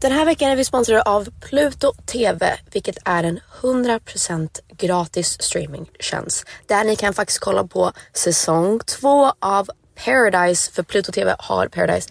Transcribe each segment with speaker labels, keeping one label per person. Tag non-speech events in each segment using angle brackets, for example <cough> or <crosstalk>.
Speaker 1: Den här veckan är vi sponsrade av Pluto TV, vilket är en 100% gratis streamingtjänst. Där ni kan faktiskt kolla på säsong två av Paradise, för Pluto TV har Paradise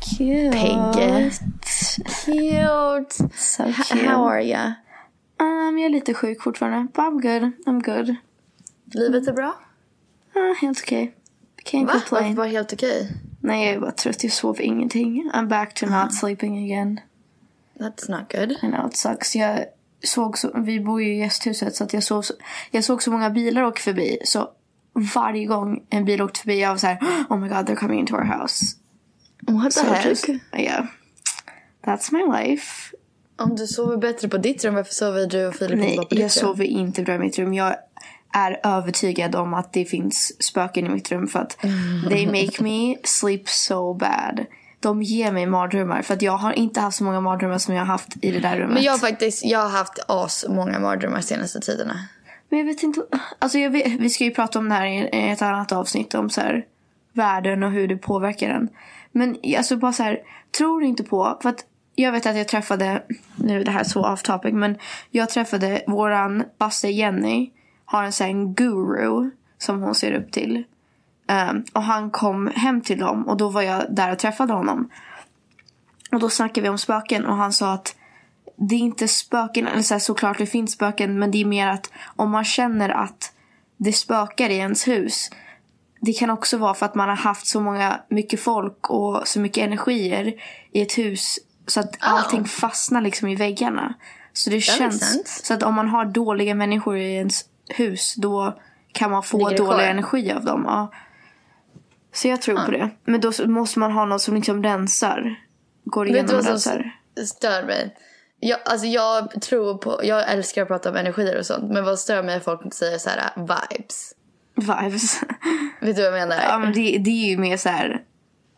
Speaker 2: Cute.
Speaker 3: Peggy.
Speaker 2: Cute.
Speaker 3: So cute.
Speaker 2: how are you?
Speaker 3: Um, jag är lite sjuk fortfarande. But I'm good. I'm good.
Speaker 2: Livet är bra?
Speaker 3: Uh, helt okej. Can't
Speaker 2: Va? Varför
Speaker 3: complain.
Speaker 2: var helt okej?
Speaker 3: Nej, jag är bara trött. Jag sov ingenting. I'm back to not sleeping again.
Speaker 2: That's not good.
Speaker 3: I know it sucks. Jag såg så, vi bor ju i gästhuset så att jag såg, så, jag såg så många bilar åka förbi. Så varje gång en bil åkte förbi jag var så här, <gasps> oh my god they're coming into our house.
Speaker 2: What the
Speaker 3: So
Speaker 2: heck?
Speaker 3: just, yeah. That's my life.
Speaker 2: Om du sover bättre på ditt rum, varför sover du och Filip
Speaker 3: Nej,
Speaker 2: på
Speaker 3: jag
Speaker 2: ditt rum?
Speaker 3: sover inte bra i mitt rum. Jag är övertygad om att det finns spöken i mitt rum för att they make me sleep so bad. De ger mig mardrömmar för att jag har inte haft så många mardrömmar som jag har haft i det där rummet.
Speaker 2: Men jag har faktiskt, jag har haft as många mardrömmar senaste tiderna.
Speaker 3: Men jag vet inte. Alltså jag vet, vi ska ju prata om det här i ett annat avsnitt om så här, världen och hur det påverkar den. Men alltså bara så här, tror du inte på, för att jag vet att jag träffade, nu är det här så off topic, men jag träffade våran Basse Jenny, har en sån guru som hon ser upp till. Um, och han kom hem till dem och då var jag där och träffade honom. Och då snackade vi om spöken och han sa att det är inte spöken, eller så här, såklart det finns spöken men det är mer att om man känner att det spökar i ens hus. Det kan också vara för att man har haft så många, mycket folk och så mycket energier i ett hus så att allting fastnar liksom i väggarna. Så det
Speaker 4: makes
Speaker 3: känns, så att om man har dåliga människor i ens hus då kan man få dålig
Speaker 4: kvar?
Speaker 3: energi av dem. Ja. Så jag tror på det. Men då måste man ha något som liksom rensar. Går
Speaker 4: Vet
Speaker 3: igenom
Speaker 4: du
Speaker 3: och
Speaker 4: vad som
Speaker 3: rensar.
Speaker 4: stör mig? Jag, alltså jag tror på, jag älskar att prata om energier och sånt. Men vad stör mig är folk säger så här vibes.
Speaker 3: Vibes. <laughs>
Speaker 4: Vet du vad jag menar?
Speaker 3: ja men det, det är ju mer så här.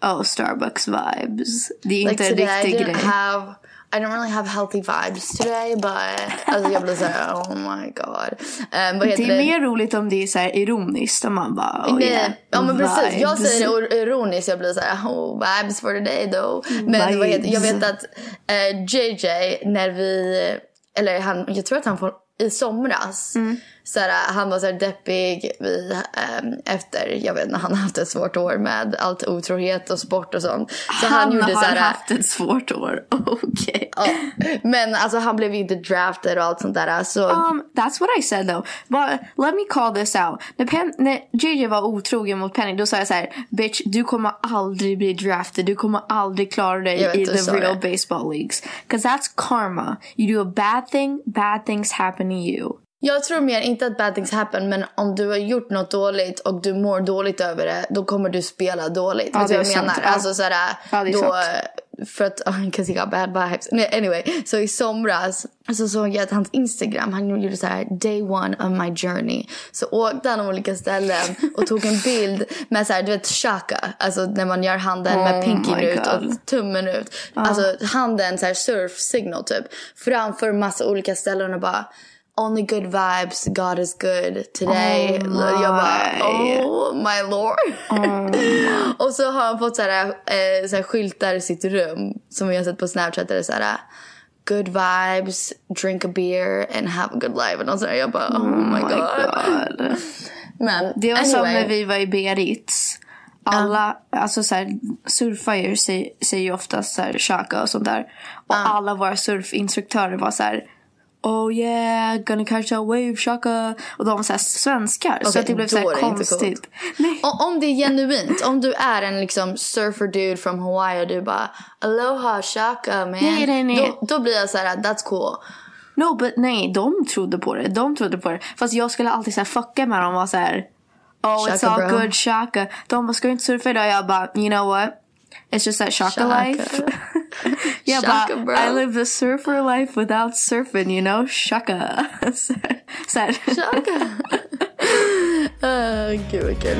Speaker 3: Oh, Starbucks vibes. Det är ju
Speaker 4: like
Speaker 3: inte en riktig grej.
Speaker 4: have I don't really have healthy vibes today but alltså jag blir såhär oh my god. Um,
Speaker 3: Det är mer roligt om det är så här ironiskt. Om man bara, oh
Speaker 4: Nej,
Speaker 3: yeah,
Speaker 4: ja men precis. Jag säger det ironiskt. Jag blir så här, oh, vibes for today though. Men vad heter, jag vet att eh, JJ när vi, eller han, jag tror att han får i somras.
Speaker 3: Mm.
Speaker 4: Så här, han var så här deppig vi, ehm, efter, jag vet inte, han har haft ett svårt år med allt otrohet och sport och sånt. Så han,
Speaker 3: Han
Speaker 4: gjorde
Speaker 3: har
Speaker 4: så här,
Speaker 3: haft ett svårt år. <laughs> Okej.
Speaker 4: ja, men alltså han blev ju inte draftad och allt sånt där. Så
Speaker 3: Um, that's what I said though. But let me call this out. När, Pen- när JJ var otrogen mot Penny då sa jag så här: bitch du kommer aldrig bli drafted. Du kommer aldrig klara dig
Speaker 4: vet,
Speaker 3: i the real
Speaker 4: det.
Speaker 3: baseball leagues. Cause that's karma. You do a bad thing, bad things happen to you.
Speaker 4: Jag tror mer, inte att bad things happen, men om du har gjort något dåligt och du mår dåligt över det, då kommer du spela dåligt.
Speaker 3: Ja,
Speaker 4: Vet du vad jag menar?
Speaker 3: sant. Ja.
Speaker 4: Alltså såhär,
Speaker 3: Ja,
Speaker 4: då,
Speaker 3: sant.
Speaker 4: för att, oh, because he got bad vibes. Nej, Anyway, så i somras så såg jag att hans Instagram, han gjorde så här day one of my journey. Så åkte han olika ställen och tog en <laughs> bild med så här, du vet shaka, alltså när man gör handen med
Speaker 3: Oh
Speaker 4: pinken
Speaker 3: my
Speaker 4: ut och tummen ut. Alltså handen så här surf signal typ. Framför massa olika ställen och bara Only good vibes, God is good today.
Speaker 3: Oh
Speaker 4: jag bara, oh my lord. <laughs> och så har han fått så här, eh, så här skyltar i sitt rum som jag har sett på Snapchat. Där det är så här, good vibes, drink a beer and have a good life. Och något sånt där. Jag bara, oh, my god.
Speaker 3: God.
Speaker 4: Men
Speaker 3: Det var som
Speaker 4: anyway.
Speaker 3: när vi var i Biarritz. Alla, alltså så här, surfare säger, säger ju oftast så här och sånt där. Och alla våra surfinstruktörer var så här. Oh yeah, gonna catch a wave shaka. Och de var så här svenskar. så
Speaker 4: Okej,
Speaker 3: att det blev så
Speaker 4: då är
Speaker 3: här
Speaker 4: det inte
Speaker 3: konstigt. Nej.
Speaker 4: Om det är genuint, om du är en liksom surfer dude from Hawaii och du bara aloha shaka man.
Speaker 3: Nej, nej, nej.
Speaker 4: Då, då blir jag så här, that's cool.
Speaker 3: No but nej, de trodde på det. De trodde på det. Fast jag skulle alltid så här fucka med dem och vara så här. Oh it's
Speaker 4: Shaka,
Speaker 3: all
Speaker 4: bro.
Speaker 3: good shaka. De bara, ska du inte surfa idag? Jag bara, you know what? It's just that shaka,
Speaker 4: Shaka.
Speaker 3: life. <laughs> <laughs> yeah,
Speaker 4: Shaka,
Speaker 3: bara,
Speaker 4: bro.
Speaker 3: I live the surfer life without surfing, you know? Shaka. så här- så här.
Speaker 4: Shaka. uh, gud vad kul.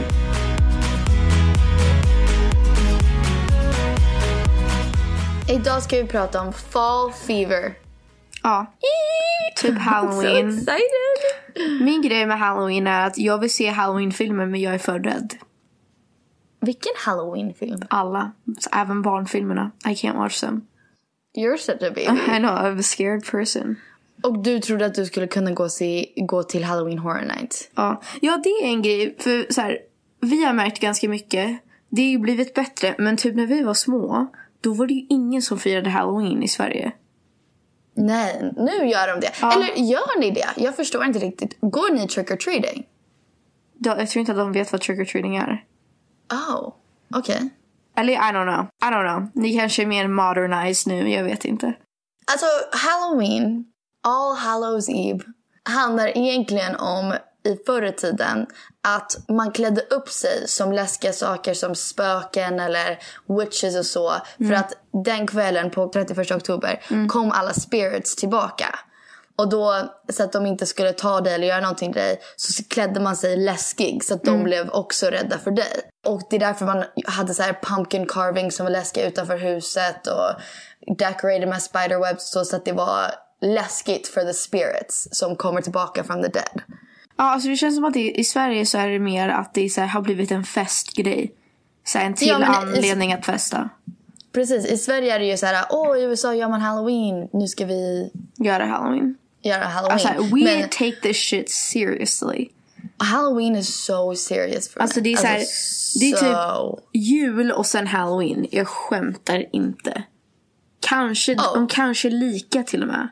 Speaker 4: Idag ska vi prata om fall fever.
Speaker 3: ja. <laughs> Typ halloween.
Speaker 4: So excited!
Speaker 3: Min grej med halloween är att jag vill se halloween-filmer men jag är för rädd.
Speaker 4: Vilken halloween-film?
Speaker 3: Alla. Så även barnfilmerna. I can't watch them.
Speaker 4: You're such a baby. <laughs>
Speaker 3: I know, I'm a scared person.
Speaker 4: Och du trodde att du skulle kunna gå, se, gå till Halloween Horror Night.
Speaker 3: Ja, ja det är en grej. För så här, vi har märkt ganska mycket. Det har ju blivit bättre. Men typ när vi var små. Då var det ju ingen som firade halloween i Sverige.
Speaker 4: Nej, nu gör de det.
Speaker 3: Ja.
Speaker 4: Eller gör ni det? Jag förstår inte riktigt. Går ni trick or treating?
Speaker 3: Jag tror inte att de vet vad trick or treating är.
Speaker 4: Oh, okej.
Speaker 3: Eller I don't know. I don't know. Ni kanske är mer modernized nu. Jag vet inte.
Speaker 4: Alltså Halloween, All Hallows Eve, handlar egentligen om i förr i tiden att man klädde upp sig som läskiga saker som spöken eller witches och så. För att den kvällen på 31 oktober kom alla spirits tillbaka. Och då, så att de inte skulle ta dig eller göra någonting till dig, så klädde man sig läskig så att de blev också rädda för dig. Och det är därför man hade så här pumpkin carving som var läskiga utanför huset och decorated med spiderwebs så, att det var läskigt för the spirits som kommer tillbaka from the dead.
Speaker 3: Ja, alltså det känns som att det, i Sverige så är det mer att det så här, har blivit en festgrej. Så här, en till
Speaker 4: Ja, men i-
Speaker 3: anledning att festa.
Speaker 4: Precis, i Sverige är det ju så här, åh i USA gör man halloween, nu ska vi
Speaker 3: Göra halloween.
Speaker 4: göra halloween.
Speaker 3: Alltså, we
Speaker 4: Men
Speaker 3: take this shit seriously.
Speaker 4: Halloween is so serious för
Speaker 3: Alltså
Speaker 4: mig.
Speaker 3: det är så här, det är
Speaker 4: so-
Speaker 3: typ jul och sen halloween. Jag skämtar inte. Kanske,
Speaker 4: Ja.
Speaker 3: de kanske är lika till och med.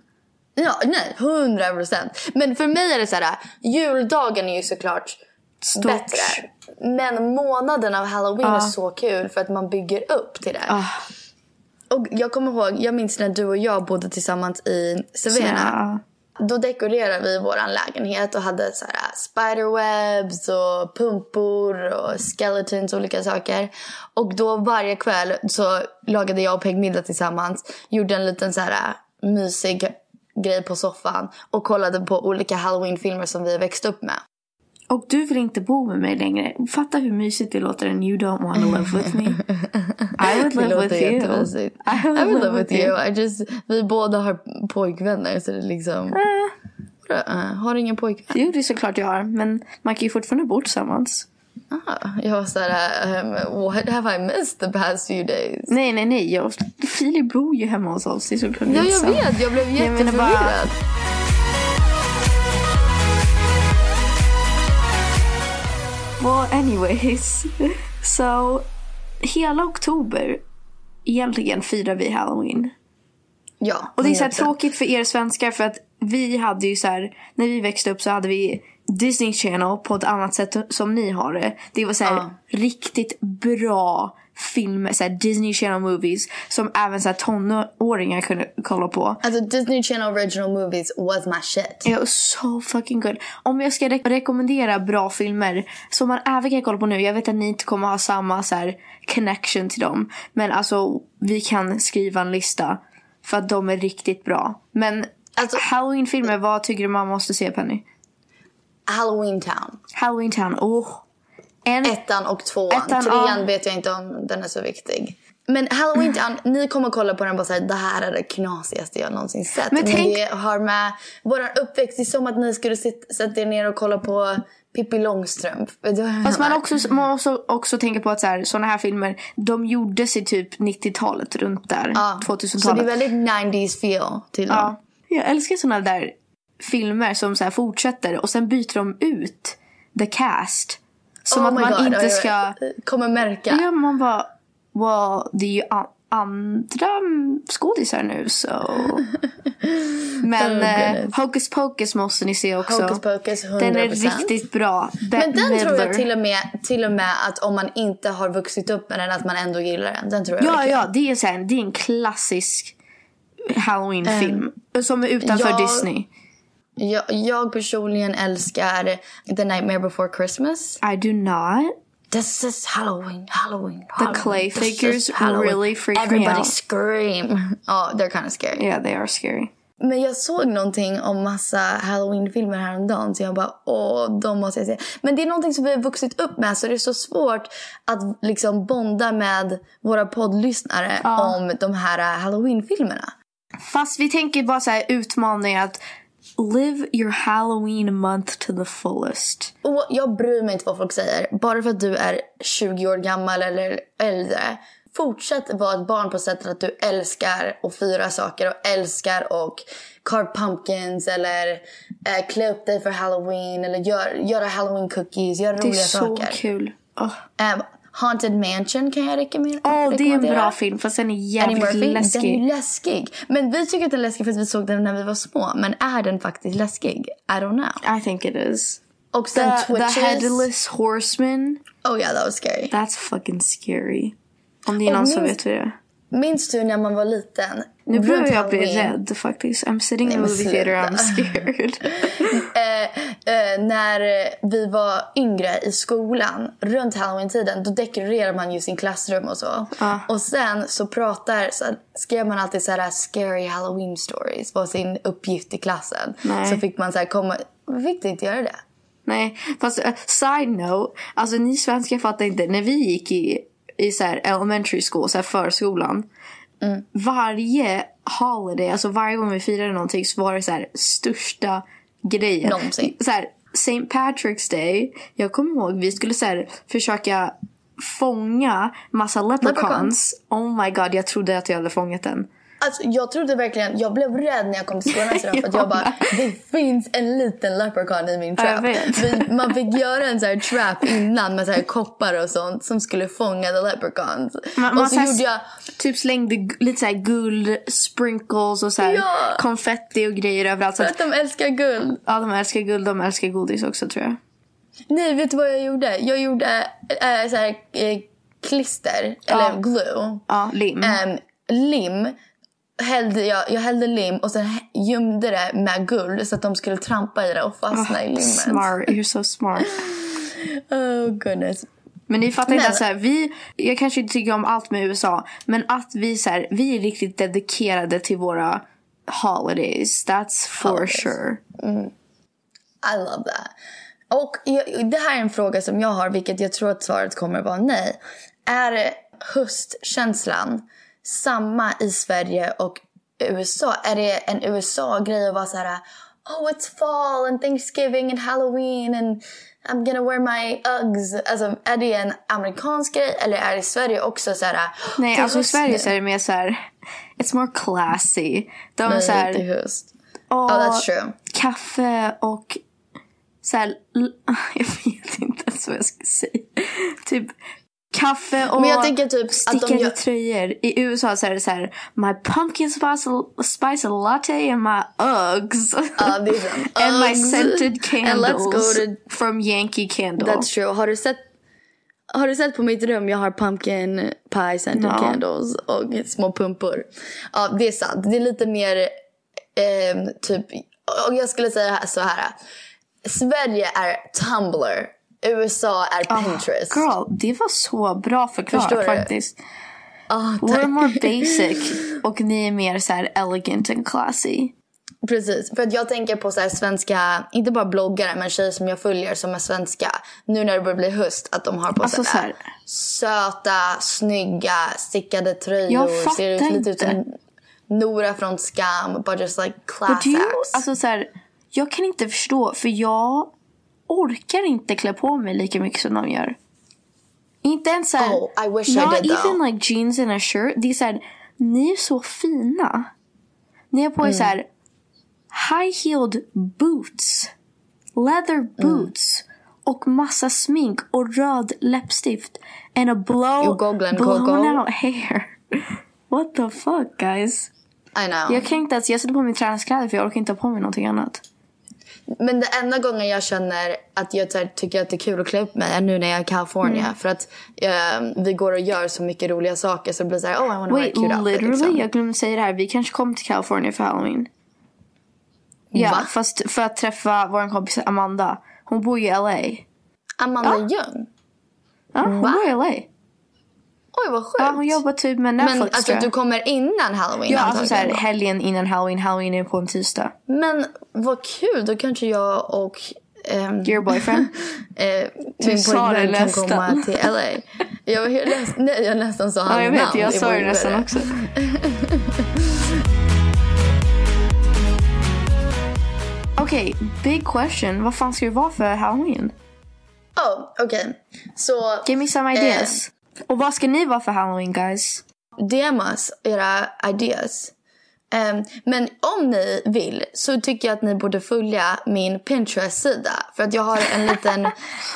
Speaker 4: Ja, nej, hundra procent. Men för mig är det så här, juldagen är ju såklart
Speaker 3: Stort.
Speaker 4: bättre. Men månaden av halloween
Speaker 3: Ja.
Speaker 4: är så kul för att man bygger upp till det.
Speaker 3: Ah.
Speaker 4: Och jag kommer ihåg, jag minns när du och jag bodde tillsammans i Savannah. Då dekorerade vi vår lägenhet och hade så här äh, spiderwebs och pumpor och skeletons och olika saker. Och då varje kväll så lagade jag och Peg middag tillsammans. Gjorde en liten så här äh, mysig grej på soffan och kollade på olika halloween-filmer som vi växte upp med.
Speaker 3: Och du vill inte bo med mig längre. Fatta hur mysigt det låter and you don't want to live with me. <laughs> I would live with you. I would,
Speaker 4: I would live with you. I just, vi båda har pojkvänner så det är liksom... Eh, har du ingen pojkvän?
Speaker 3: Jo, det är såklart jag har. Men man kan ju fortfarande bo tillsammans.
Speaker 4: Ah, jag var såhär, um, what have I missed the past few days?
Speaker 3: Nej, nej, nej. Jag, Filip bor ju hemma hos oss. Det är såklart
Speaker 4: Ja, jag vet. Jag blev
Speaker 3: Jag Well, anyways. <laughs> Så, hela oktober egentligen firar vi halloween.
Speaker 4: Ja,
Speaker 3: Och det är så här
Speaker 4: 100%.
Speaker 3: tråkigt för er svenskar för att vi hade ju så här, när vi växte upp så hade vi Disney Channel på ett annat sätt som ni har det. Det var så här
Speaker 4: Ja.
Speaker 3: riktigt bra filmer, så Disney Channel movies som även så här tonåringar kunde kolla på.
Speaker 4: Alltså Disney Channel original movies was my shit.
Speaker 3: Ja, so fucking good. Om jag ska re- rekommendera bra filmer som man även kan kolla på nu. Jag vet att ni inte kommer ha samma så här, connection till dem. Men alltså, vi kan skriva en lista. För att de är riktigt bra. Men
Speaker 4: Alltså-
Speaker 3: Halloween-filmer, vad tycker du man måste se Penny?
Speaker 4: Halloween Town.
Speaker 3: Halloween Town, oh. En,
Speaker 4: Ettan och tvåan.
Speaker 3: Ettan,
Speaker 4: Trean
Speaker 3: ja.
Speaker 4: vet jag inte om den är så viktig. Men Halloween Town, ni kommer kolla på den och bara säga det här är det knasigaste jag någonsin sett.
Speaker 3: Men tänk-
Speaker 4: det har med våran uppväxt, det är som att ni skulle sätta er ner och kolla på Pippi Långstrump.
Speaker 3: Fast man, också, man måste också tänka på att så här, filmer, de gjordes i typ 90-talet runt där.
Speaker 4: Ja, Så
Speaker 3: 2000-talet.
Speaker 4: det är väldigt 90s feel till dem.
Speaker 3: Ja. Jag älskar såna där filmer som så här fortsätter och sen byter de ut the cast. Som
Speaker 4: Oh
Speaker 3: att man
Speaker 4: God,
Speaker 3: inte ska...
Speaker 4: Kommer märka.
Speaker 3: Ja, man bara... Well, det är ju andra skådisar nu så... <laughs> Men
Speaker 4: Oh,
Speaker 3: eh. Hocus Pocus måste ni se också.
Speaker 4: Hocus Pocus 100%.
Speaker 3: Den är riktigt bra. Bette
Speaker 4: Men den tror
Speaker 3: Midler.
Speaker 4: jag till och, med, till och med att om man inte har vuxit upp med den att man ändå gillar den. Den tror jag
Speaker 3: Ja,
Speaker 4: verkligen.
Speaker 3: ja, det är, så här, det är en klassisk Halloween-film. som är utanför
Speaker 4: jag-
Speaker 3: Disney.
Speaker 4: Jag, jag personligen älskar The Nightmare Before Christmas.
Speaker 3: I do not.
Speaker 4: This is Halloween, Halloween, Halloween.
Speaker 3: clay
Speaker 4: This is
Speaker 3: figures really freak me
Speaker 4: Everybody
Speaker 3: out.
Speaker 4: scream. Ja, they're kind of scary.
Speaker 3: Yeah, they are scary.
Speaker 4: Men jag såg någonting om massa Halloween-filmer häromdagen så jag bara åh, de måste jag se. Men det är någonting som vi har vuxit upp med så det är så svårt att liksom bonda med våra poddlyssnare om de här Halloween-filmerna.
Speaker 3: Fast vi tänker bara så här utmaning att live your Halloween month to the fullest.
Speaker 4: Och jag bryr mig inte vad folk säger. Bara för att du är 20 år gammal eller äldre. Fortsätt vara ett barn på sättet att du älskar att fira saker och älskar och carve pumpkins eller eh, klä upp dig för halloween eller gör, göra halloween cookies, göra
Speaker 3: Det är
Speaker 4: roliga
Speaker 3: så
Speaker 4: saker.
Speaker 3: kul. Åh,
Speaker 4: Um, Haunted Mansion kan jag rekommendera.
Speaker 3: Åh, det är en bra film fast den är jävligt
Speaker 4: Murphy, den är
Speaker 3: läskig.
Speaker 4: läskig. Men vi tycker att den är läskig för att vi såg den när vi var små. Men är den faktiskt läskig? I don't know.
Speaker 3: I think it is.
Speaker 4: Och sen
Speaker 3: The, the headless horseman.
Speaker 4: Oh yeah, that was scary.
Speaker 3: That's fucking scary. Om det är någon som vet vad det är.
Speaker 4: Minns du när man var liten?
Speaker 3: Nu börjar jag bli rädd faktiskt. I'm sitting in a
Speaker 4: men
Speaker 3: movie theater, I'm scared. <laughs>
Speaker 4: Eh, eh, när vi var yngre i skolan, runt halloween-tiden, då dekorerar man ju sin klassrum och så. Och sen så pratar, så skrev man alltid så här scary halloween stories, var sin uppgift i klassen.
Speaker 3: Nej.
Speaker 4: Så fick man så här komma, fick du inte göra det?
Speaker 3: Nej, fast uh, side note. Alltså ni svenskar fattar inte. När vi gick i, i så elementary school, så här förskolan. Varje holiday, alltså varje gång vi firade någonting så var det så här största grejen.
Speaker 4: Någonsin.
Speaker 3: Så här, St. Patrick's Day. Jag kommer ihåg vi skulle så här, försöka fånga massa leprechauns.
Speaker 4: Leprechauns.
Speaker 3: Oh my god, jag trodde att jag hade fångat den.
Speaker 4: Alltså, jag trodde verkligen, jag blev rädd när jag kom till skolan <laughs> för att jag bara, det finns en liten leprechaun i min
Speaker 3: Ja,
Speaker 4: trap. Vi, man fick göra en så här trap innan med så här koppar och sånt som skulle fånga the leprechauns.
Speaker 3: Man, man
Speaker 4: och så
Speaker 3: så här,
Speaker 4: gjorde jag,
Speaker 3: typ slängde lite så här guld, sprinkles och så här
Speaker 4: Ja.
Speaker 3: konfetti och grejer överallt. Så
Speaker 4: för
Speaker 3: att,
Speaker 4: de älskar guld.
Speaker 3: ja, de älskar guld, de älskar godis också tror jag.
Speaker 4: Nej, vet du vad jag gjorde? Jag gjorde äh, så här, eh, klister, eller glue.
Speaker 3: Ja, lim.
Speaker 4: Ehm, lim. Hällde jag, jag hällde lim och sen gömde det med guld så att de skulle trampa i det och fastna i limmet.
Speaker 3: Smart, you're so smart. <laughs>
Speaker 4: Oh goodness.
Speaker 3: Men ni fattar inte att så här, vi, jag kanske inte tycker om allt med USA, men att vi så här, vi är riktigt dedikerade till våra holidays. That's for
Speaker 4: Holidays.
Speaker 3: sure.
Speaker 4: I love that. Och jag, det här är en fråga som jag har, vilket jag tror att svaret kommer vara nej. Är höstkänslan samma i Sverige och USA? Är det en USA-grej att vara så här Oh, it's fall and Thanksgiving and Halloween and I'm gonna wear my Uggs. Alltså, är det en amerikansk grej eller är det i Sverige också så här
Speaker 3: Nej,
Speaker 4: "Det är
Speaker 3: alltså i Sverige
Speaker 4: nu."
Speaker 3: så är det mer så här, it's more classy. De
Speaker 4: Nej,
Speaker 3: så här,
Speaker 4: är höst. Oh, that's true.
Speaker 3: kaffe och så här, <laughs> jag vet inte ens vad jag ska säga. Typ kaffe och
Speaker 4: Men jag tänker typ att de
Speaker 3: stickade
Speaker 4: gör-
Speaker 3: tröjor. I USA så är det så här, my pumpkin spice, spice latte and my Uggs.
Speaker 4: Ja, det är sant. <laughs>
Speaker 3: and my scented
Speaker 4: And
Speaker 3: candles
Speaker 4: let's go to
Speaker 3: from Yankee Candle.
Speaker 4: That's true. Har du sett har du sett på mitt rum? Jag har pumpkin pie scented
Speaker 3: Ja.
Speaker 4: candles och små pumpor. Ja, det är sant. Det är lite mer ehm, typ... Och jag skulle säga så här. Sverige är Tumblr. USA är Pinterest.
Speaker 3: Ah, Girl, det var så bra förklarat faktiskt.
Speaker 4: Ah,
Speaker 3: We're more basic och ni är mer så elegant and classy.
Speaker 4: Precis, för att jag tänker på så här svenska, inte bara bloggare men tjejer som jag följer som är svenska. Nu när det börjar bli höst att de har på
Speaker 3: Alltså, så här-
Speaker 4: söta, snygga, stickade tröjor. Ser ut lite ut som. Nora från Skam, but just like
Speaker 3: But
Speaker 4: class
Speaker 3: you,
Speaker 4: acts.
Speaker 3: alltså så här, jag kan inte förstå för jag orkar inte klä på mig lika mycket som de gör. Inte ens så här,
Speaker 4: Oh, I wish I
Speaker 3: not
Speaker 4: did, though.
Speaker 3: even like jeans and a shirt. Det är så här, ni är så fina. Ni har på er
Speaker 4: Mm.
Speaker 3: så här high heeled boots, leather
Speaker 4: Mm.
Speaker 3: boots och massa smink och röd läppstift and a blow,
Speaker 4: Och googlen,
Speaker 3: blown
Speaker 4: Coco.
Speaker 3: out hair. <laughs> What the fuck guys?
Speaker 4: I know.
Speaker 3: Jag kan inte ens, jag sätter på mig träningskläder för jag orkar inte ha på mig någonting annat.
Speaker 4: Men det enda gången jag känner att jag här, tycker att det är kul att klä upp mig är nu när jag är i California.
Speaker 3: Mm.
Speaker 4: För att eh, vi går och gör så mycket roliga saker så det blir så här, oh I wanna wear a
Speaker 3: Wait,
Speaker 4: cute
Speaker 3: literally?
Speaker 4: Liksom.
Speaker 3: Jag glömde säga det här. Vi kanske kommer till California för halloween. Ja,
Speaker 4: Va?
Speaker 3: fast för att träffa vår kompis Amanda. Hon bor ju i LA.
Speaker 4: Amanda Ljung?
Speaker 3: Ja, hon
Speaker 4: Va?
Speaker 3: bor i LA.
Speaker 4: Oj vad sjukt.
Speaker 3: Ja, hon jobbar typ med Netflix
Speaker 4: Men alltså
Speaker 3: jag.
Speaker 4: du kommer innan halloween
Speaker 3: Ja, alltså såhär
Speaker 4: då.
Speaker 3: helgen innan halloween. Halloween är på en tisdag.
Speaker 4: Men vad kul, då kanske jag och ehm,
Speaker 3: Your boyfriend? <laughs>
Speaker 4: eh, min pojkvän kan komma till LA. Jag var näst, nej, jag nästan sa hans
Speaker 3: ja, jag vet.
Speaker 4: namn.
Speaker 3: Jag sa det nästan också. <laughs> Okej, big question. Vad fan ska det vara för halloween?
Speaker 4: Oh, okej. Så
Speaker 3: Give me some
Speaker 4: Eh.
Speaker 3: Och vad ska ni vara för halloween guys?
Speaker 4: DM us era ideas. Ehm, men om ni vill så tycker jag att ni borde följa min Pinterest-sida. För att jag har en liten...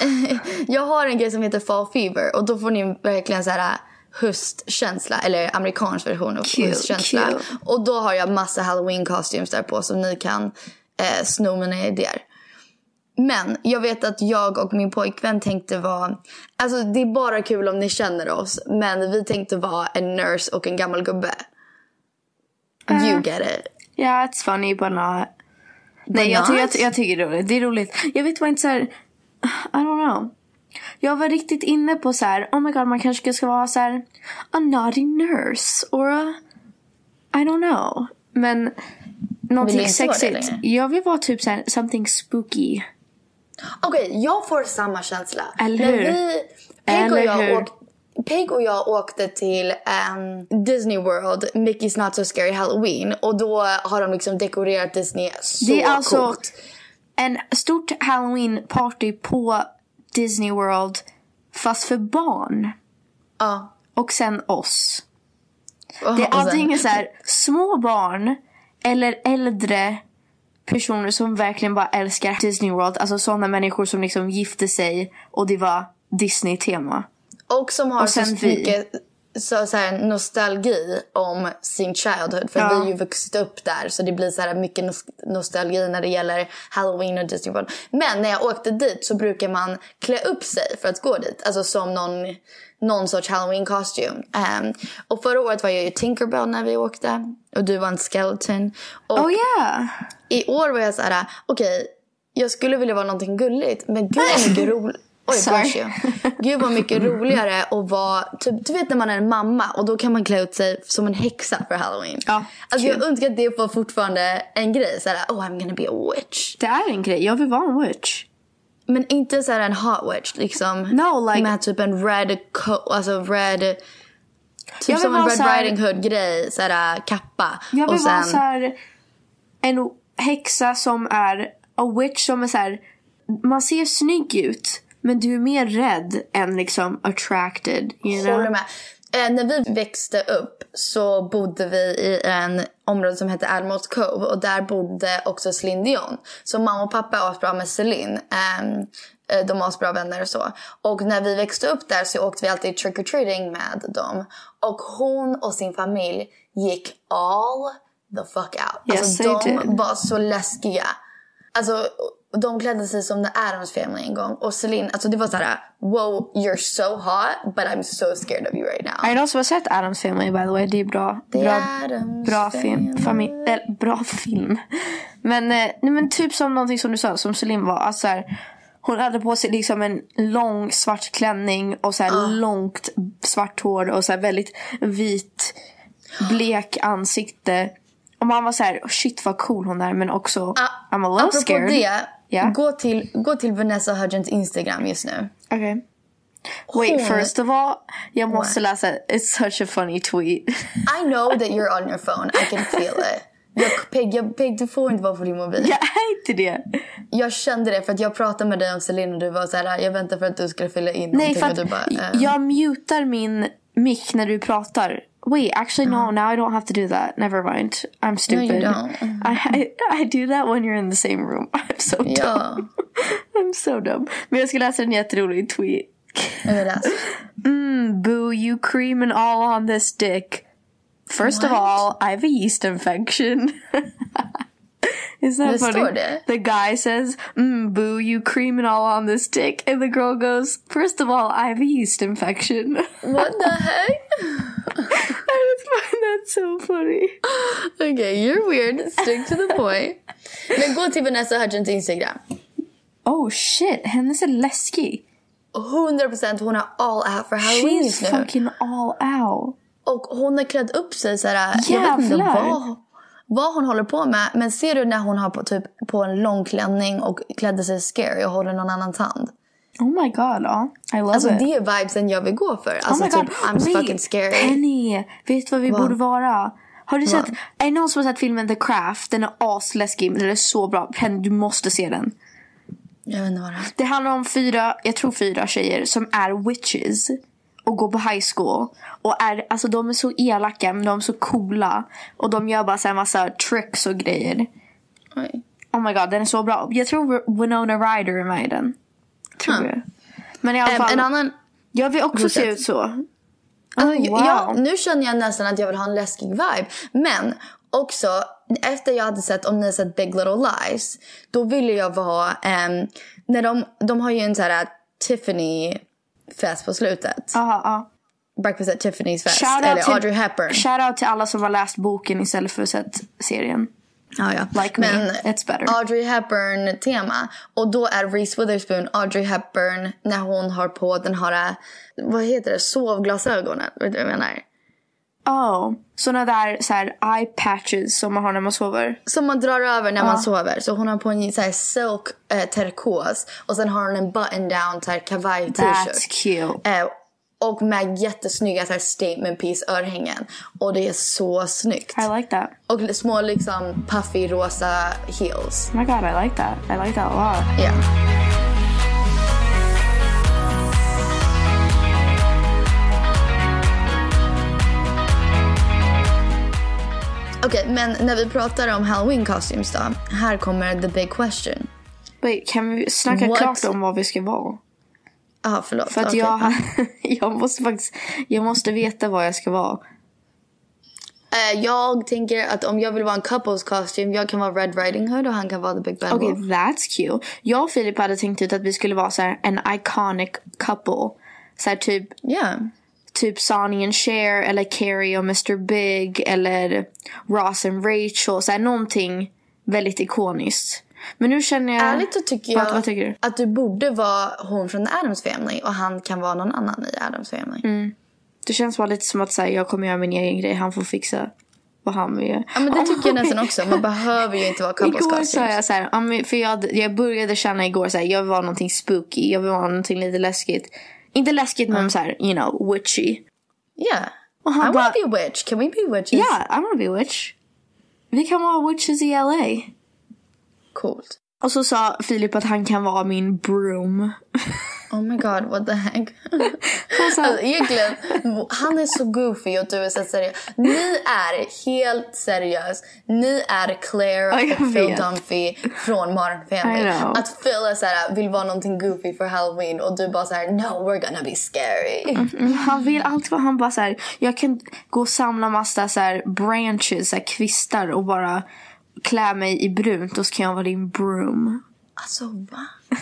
Speaker 4: <laughs> jag har en grej som heter Fall Fever. Och då får ni verkligen så här höstkänsla. Eller amerikansk version av
Speaker 3: Cute,
Speaker 4: höstkänsla.
Speaker 3: cute.
Speaker 4: Och då har jag massa halloween costumes där på som ni kan eh, sno mina idéer. Men jag vet att jag och min pojkvän tänkte vara... Alltså det är bara kul om ni känner oss. Men vi tänkte vara en nurse och en gammal gubbe. You get it.
Speaker 3: Yeah, it's funny but not. Nej, jag,
Speaker 4: not?
Speaker 3: tycker, jag, jag tycker det är roligt. Det är roligt. Jag vet bara inte så här. I don't know. Jag var riktigt inne på så här. Oh my god, man kanske ska vara så här. A naughty nurse. Or a, I don't know. Men någonting sexigt. Jag vill vara typ så här, something spooky.
Speaker 4: Okej, jag får samma känsla.
Speaker 3: Eller
Speaker 4: När
Speaker 3: hur?
Speaker 4: vi, Peg och, jag
Speaker 3: hur?
Speaker 4: åk, Peg och jag åkte till ehm, Disney World, Mickey's Not So Scary Halloween. Och då har de liksom dekorerat Disney så
Speaker 3: Det är alltså
Speaker 4: coolt.
Speaker 3: en stort halloween party på Disney World. Fast för barn.
Speaker 4: Ja.
Speaker 3: Och sen oss. Det är antingen så här, små barn eller äldre personer som verkligen bara älskar Disney World. Alltså sådana människor som liksom gifte sig och det var Disney-tema.
Speaker 4: Och som har
Speaker 3: Och
Speaker 4: så mycket så, så här, nostalgi om sin childhood. För
Speaker 3: Ja.
Speaker 4: vi har ju vuxit upp där så det blir så här mycket nos- nostalgi när det gäller Halloween och Disney World. Men när jag åkte dit så brukar man klä upp sig för att gå dit. Alltså som någon, någon sorts halloween costume. Ehm, och förra året var jag ju Tinkerbell när vi åkte. Och du var en skeleton. Och
Speaker 3: Oh yeah!
Speaker 4: i år var jag så här, okej, jag skulle vilja vara någonting gulligt. Men gud vad mycket <laughs> roligt. Oj, bless you. Gud vad mycket <laughs> roligare att vara, typ, du vet när man är en mamma och då kan man klä ut sig som en häxa för halloween.
Speaker 3: Ja,
Speaker 4: alltså jag önskar att det var fortfarande en grej. Så här, oh I'm gonna be a witch.
Speaker 3: Det är en grej. Jag vill vara en witch.
Speaker 4: Men inte så här en hot witch liksom.
Speaker 3: No, like-
Speaker 4: Med typ en red coat, alltså red. Typ som en
Speaker 3: vara
Speaker 4: Red
Speaker 3: så här-
Speaker 4: Riding Hood grej, så här kappa.
Speaker 3: Jag vill
Speaker 4: och
Speaker 3: vara
Speaker 4: sen,
Speaker 3: så här, en häxa som är a witch som är så här. Man ser snygg ut men du är mer rädd än liksom attracted. You know?
Speaker 4: Håller med. Eh, när vi växte upp så bodde vi i en område som hette Admirals Cove och där bodde också Celine Dion. Så mamma och pappa är asbra med Celine. Eh, de är asbra vänner och så. Och när vi växte upp där så åkte vi alltid trick or treating med dem. Och hon och sin familj gick all the fuck out.
Speaker 3: Yes,
Speaker 4: alltså de
Speaker 3: did.
Speaker 4: var så läskiga. Alltså, de klädde sig som The Addams Family en gång. Och Celine, alltså det var så här: wow, you're so hot, but I'm so scared of you right now.
Speaker 3: Är det någon som har sett Adams Family by the way? Det är bra.
Speaker 4: The
Speaker 3: bra,
Speaker 4: Addams
Speaker 3: bra film.
Speaker 4: Family.
Speaker 3: Fami- äh, bra film. Men, eh, nej, men typ som någonting som du sa, som Celine var. Alltså, så här, hon hade på sig liksom en lång svart klänning och så här långt svart hår och så här väldigt vit, blek ansikte. Och man var så här, shit vad cool hon är men också
Speaker 4: Ah,
Speaker 3: I'm a little
Speaker 4: Apropå
Speaker 3: scared.
Speaker 4: det,
Speaker 3: Ja.
Speaker 4: gå, till, gå till Vanessa Hudgens Instagram just nu.
Speaker 3: Okay. Wait,
Speaker 4: Hon-
Speaker 3: first of all, jag måste läsa. It's such a funny tweet. <laughs>
Speaker 4: I know that you're on your phone, I can feel it. Jag, Peg, jag, Peg, du får inte vara på din mobil.
Speaker 3: jag är inte det.
Speaker 4: Jag kände det för att jag pratade med dig om Celine och du var så här, jag väntar för att du skulle fylla in
Speaker 3: Nej, för att
Speaker 4: du bara, eh,
Speaker 3: jag mutar min mick när du pratar. Wait, actually no, now I don't have to do that. Never mind. I'm stupid.
Speaker 4: don't.
Speaker 3: I, I, I do that when you're in the same room. <laughs> I'm so dumb. <laughs> I'm so dumb. Men jag ska läsa en jätterolig tweet.
Speaker 4: Jag vill läsa. <laughs>
Speaker 3: Mm, boo, you creaming all on this dick. First of all, I have a yeast infection. Is that funny?
Speaker 4: det.
Speaker 3: The guy says, mm, boo, you creaming all on this dick. And the girl goes, first of all, I have a yeast infection.
Speaker 4: What the <laughs> heck?
Speaker 3: I just find that so funny.
Speaker 4: Okay, you're weird. Stick to the point. Men gå till Vanessa Hudgens Instagram.
Speaker 3: Oh shit, hennes är läskig.
Speaker 4: 100% hon har all out för halloween
Speaker 3: She's
Speaker 4: just nu.
Speaker 3: fucking all out.
Speaker 4: Och hon har klätt upp sig så här. Jag vet inte vad, vad hon håller på med. Men ser du när hon har på, typ, på en lång klänning och klädde sig scary och håller någon annans hand.
Speaker 3: Oh my god, ja. I love
Speaker 4: Alltså
Speaker 3: it.
Speaker 4: det är vibesen jag vill gå för.
Speaker 3: oh
Speaker 4: Alltså
Speaker 3: my
Speaker 4: typ
Speaker 3: god,
Speaker 4: I'm
Speaker 3: wait,
Speaker 4: fucking scary.
Speaker 3: Penny, vet du vad vi
Speaker 4: Vad?
Speaker 3: borde vara? Har du sett, är det någon som har sett filmen The Craft? Den är asläskig men den är så bra. Penny, du måste se den.
Speaker 4: Jag vet inte vad det är.
Speaker 3: Det handlar om fyra, jag tror fyra tjejer som är witches och går på high school. Och är, alltså de är så elaka men de är så coola. Och de gör bara så här massa tricks och grejer.
Speaker 4: Oj.
Speaker 3: Oh my god, den är så bra. Jag tror Winona Ryder är med i den. Tror
Speaker 4: Huh.
Speaker 3: jag. Men i alla fall,
Speaker 4: en annan...
Speaker 3: jag vill också se ut så.
Speaker 4: Alltså,
Speaker 3: Oh, wow.
Speaker 4: ja, nu känner jag nästan att jag vill ha en läskig vibe. Men också, efter jag hade sett, om ni har sett Big Little Lies, då ville jag vara, ehm, när de, de har ju en så här Tiffany-fest på slutet.
Speaker 3: Aha, ja.
Speaker 4: Breakfast at Tiffany's fest.
Speaker 3: Shout out
Speaker 4: Eller
Speaker 3: till-
Speaker 4: Audrey Hepburn.
Speaker 3: Shout out till alla som har läst boken istället för att sett serien.
Speaker 4: Ja, ja.
Speaker 3: Like me, it's better.
Speaker 4: Audrey Hepburn-tema. Och då är Reese Witherspoon, Audrey Hepburn, när hon har på den här, vad heter det, sovglasögonen. Vet du vad jag menar?
Speaker 3: Oh, såna där så här, eye patches som man har när man sover.
Speaker 4: Som man drar över när man sover. Så hon har på en så här silk eh, turkos. Och sen har hon en button down så här kavaj
Speaker 3: That's
Speaker 4: t-shirt.
Speaker 3: cute.
Speaker 4: Eh, och med jättesnygga så här statement piece örhängen. Och det är så snyggt.
Speaker 3: I like that.
Speaker 4: Och små liksom puffy rosa heels.
Speaker 3: Oh my god, I like that. I like that a lot.
Speaker 4: Ja. Okej, men när vi pratar om Halloween costumes då. Här kommer the big question.
Speaker 3: Wait, kan vi snacka
Speaker 4: What?
Speaker 3: klart om vad vi ska vara?
Speaker 4: Ja, förlåt.
Speaker 3: För att
Speaker 4: Okej.
Speaker 3: jag, <laughs> jag måste faktiskt, jag måste veta vad jag ska vara.
Speaker 4: Eh, jag tänker att om jag vill vara en couples costume, jag kan vara Red Riding Hood och han kan vara the Big Bad
Speaker 3: Okej,
Speaker 4: Wolf.
Speaker 3: that's cute. Jag och Filip hade tänkt ut att vi skulle vara så här en iconic couple. Så typ,
Speaker 4: Ja.
Speaker 3: Typ Sonny and Cher eller Carrie och Mr Big eller Ross and Rachel. Så här någonting väldigt ikoniskt. Men nu känner jag...
Speaker 4: Ärligt så tycker jag
Speaker 3: Vad, tycker du?
Speaker 4: att du borde vara hon från The Addams Family och han kan vara någon annan i Addams Family.
Speaker 3: Mm. Det känns bara lite som att så här, jag kommer göra min egen grej. Han får fixa vad han vill göra.
Speaker 4: Ja men det tycker jag nästan också. Man behöver ju inte vara couples
Speaker 3: Igår sa jag så här, för jag, jag började känna igår så här, jag vill vara någonting spooky, jag vill vara någonting lite läskigt. Inte läskigt men så här, you know, witchy.
Speaker 4: Yeah.
Speaker 3: Och
Speaker 4: I
Speaker 3: han
Speaker 4: wanna
Speaker 3: bara,
Speaker 4: be a witch. Can we be witches?
Speaker 3: yeah, I wanna be a witch. Vi kan vara witches i LA.
Speaker 4: Coolt.
Speaker 3: Och så sa Filip att han kan vara min broom. <laughs>
Speaker 4: Oh my god, what the heck.
Speaker 3: Sa, <laughs>
Speaker 4: Alltså, egentligen, han är så goofy och du är så seriös. Ni är helt seriös. Ni är Claire och Phil. Dunphy från Modern Family. Att Phil är så här, vill vara någonting goofy för Halloween och du bara så här: no we're gonna be scary.
Speaker 3: han vill alltid vara, han bara så här, jag kan gå och samla massa så här branches, så här kvistar och bara klä mig i brunt och så kan jag vara din broom.
Speaker 4: Alltså va? <laughs>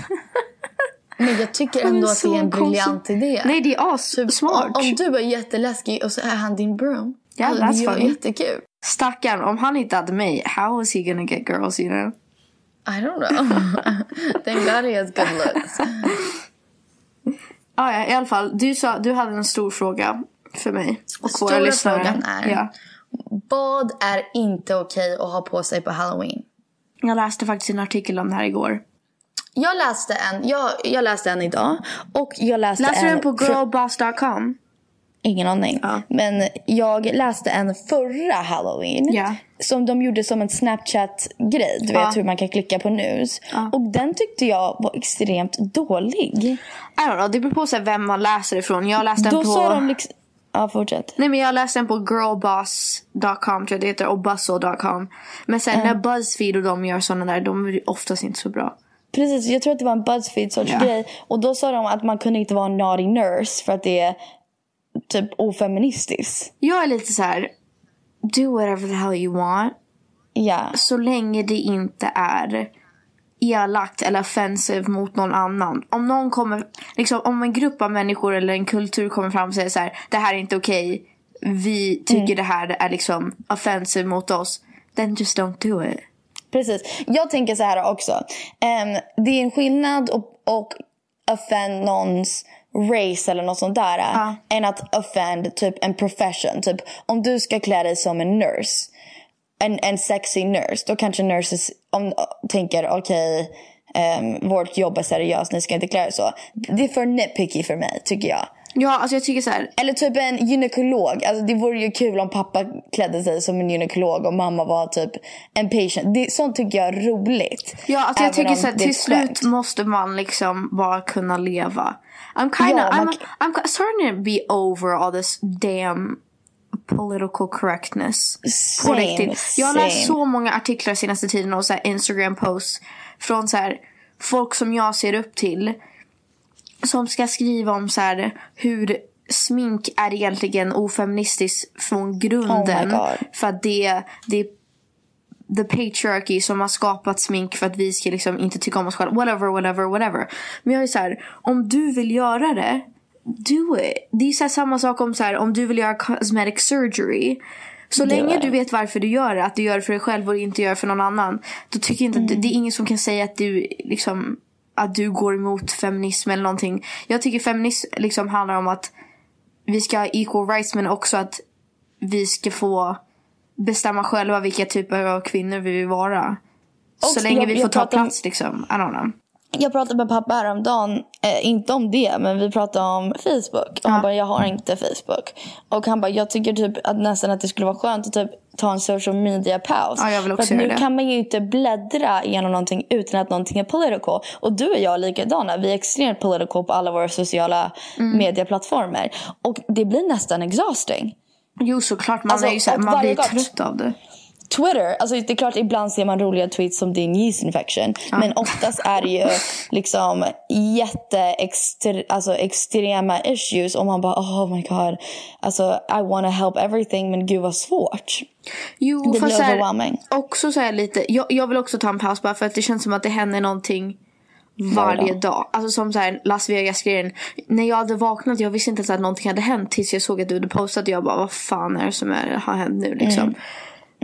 Speaker 4: Men jag tycker ändå att det är en briljant idé.
Speaker 3: Nej det är assmart.
Speaker 4: Om, om du är jätteläskig och så är han din broom.
Speaker 3: Yeah,
Speaker 4: alltså,
Speaker 3: that's funny.
Speaker 4: jättekul.
Speaker 3: Stackarn, om han inte hade mig, how is he gonna get girls you know?
Speaker 4: I don't know. Thank God he has good looks.
Speaker 3: Ah, ja, i alla fall. Du, sa, du hade en stor fråga för mig och
Speaker 4: Stora
Speaker 3: våra lyssnare.
Speaker 4: frågan är-
Speaker 3: Ja.
Speaker 4: Vad är inte okej att ha på sig på Halloween?
Speaker 3: Jag läste faktiskt en artikel om det här igår.
Speaker 4: Jag läste en, jag, jag läste en idag. Och jag läste
Speaker 3: Läser du
Speaker 4: en
Speaker 3: den på girlboss.com?
Speaker 4: Ingen aning.
Speaker 3: Ja.
Speaker 4: Men jag läste en förra halloween.
Speaker 3: Ja.
Speaker 4: Som de gjorde som en Snapchat-grej. Du
Speaker 3: Ja.
Speaker 4: vet hur man kan klicka på news. Och den tyckte jag var extremt dålig.
Speaker 3: I don't know, det beror på så vem man läser ifrån. Jag läste den
Speaker 4: Då
Speaker 3: på...
Speaker 4: sa de liksom... Ja, fortsätt.
Speaker 3: Nej men jag läste den på girlboss.com tror jag det heter och bustle.com. Men sen när Buzzfeed och de gör sådana där, de är oftast inte så bra.
Speaker 4: Precis, jag tror att det var en Buzzfeed sorts
Speaker 3: Ja.
Speaker 4: grej. Och då sa de att man kunde inte vara en naughty nurse för att det är typ ofeministiskt.
Speaker 3: Jag är lite så här. do whatever the hell you want.
Speaker 4: Ja.
Speaker 3: Så länge det inte är elakt eller offensive mot någon annan. Om någon kommer, liksom om en grupp av människor eller en kultur kommer fram och säger så här, det här är inte okej. Vi tycker det här är liksom offensive mot oss. Then just don't do it.
Speaker 4: Precis. Jag tänker så här också. Em, det är en skillnad och, och offend någons race eller något sånt där.
Speaker 3: Ja.
Speaker 4: Än att offend typ en profession. Typ om du ska klä dig som en nurse. En, en sexy nurse. Då kanske nurses om, tänker okej. em, vårt jobb är seriöst, ni ska inte klä er så. Det är för nitpicky för mig tycker jag.
Speaker 3: Ja, alltså jag tycker så här.
Speaker 4: Eller typ en gynekolog. Alltså det vore ju kul om pappa klädde sig som en gynekolog och mamma var typ en patient. Det, sånt tycker jag är roligt.
Speaker 3: Ja, alltså jag tycker så här, till slut måste man liksom bara kunna leva. I'm kind
Speaker 4: Ja,
Speaker 3: of,
Speaker 4: man
Speaker 3: I'm,
Speaker 4: k-
Speaker 3: I'm starting to be over all this damn political correctness. På
Speaker 4: Same,
Speaker 3: riktigt. Jag har läst så många artiklar senaste tiden och så Instagram posts från så här folk som jag ser upp till. Som ska skriva om så här hur smink är egentligen ofeministiskt från grunden.
Speaker 4: Oh
Speaker 3: för att det, det är the patriarchy som har skapat smink för att vi ska liksom inte tycka om oss själva. Whatever, whatever, whatever. Men jag är så här, om du vill göra det, do it. Det är så samma sak om så här, om du vill göra cosmetic surgery. Så länge
Speaker 4: it.
Speaker 3: du vet varför du gör det, att du gör det för dig själv och inte gör det för någon annan. Då tycker inte att det, det är ingen som kan säga att du liksom att du går emot feminism eller någonting. Jag tycker feminism liksom handlar om att vi ska ha equal rights men också att vi ska få bestämma själva vilka typer av kvinnor vi vill vara. så
Speaker 4: Och
Speaker 3: länge
Speaker 4: jag-
Speaker 3: vi får ta
Speaker 4: pratar om-
Speaker 3: plats liksom. I don't know.
Speaker 4: Jag pratade med pappa häromdagen, eh, inte om det, men vi pratade om Facebook. Och han bara, jag har inte Facebook. Och han bara, jag tycker typ att nästan att det skulle vara skönt att typ ta en social media paus.
Speaker 3: Ja,
Speaker 4: För att nu
Speaker 3: det.
Speaker 4: kan man ju inte bläddra igenom någonting utan att någonting är political. Och du och jag är likadana. Vi är extremt political på alla våra sociala
Speaker 3: Mm.
Speaker 4: medieplattformar. Och det blir nästan exhausting.
Speaker 3: Jo såklart, man,
Speaker 4: Alltså,
Speaker 3: är ju så här,
Speaker 4: och
Speaker 3: man blir
Speaker 4: gång-
Speaker 3: trött av det.
Speaker 4: Twitter, alltså det är klart ibland ser man roliga tweets som din yeast infection. Men oftast är det ju <laughs> liksom jätteextrema alltså extrema issues. Och man bara oh my god. Alltså I wanna help everything men gud vad svårt.
Speaker 3: Jo,
Speaker 4: Det
Speaker 3: fast
Speaker 4: blir
Speaker 3: också så här lite, jag, jag vill också ta en paus bara för att det känns som att det händer någonting varje dag. Alltså som så här Las Vegas-grejen. När jag hade vaknat, jag visste inte ens att någonting hade hänt tills jag såg att du hade postat. Jag bara, vad fan är det som är, har hänt nu liksom?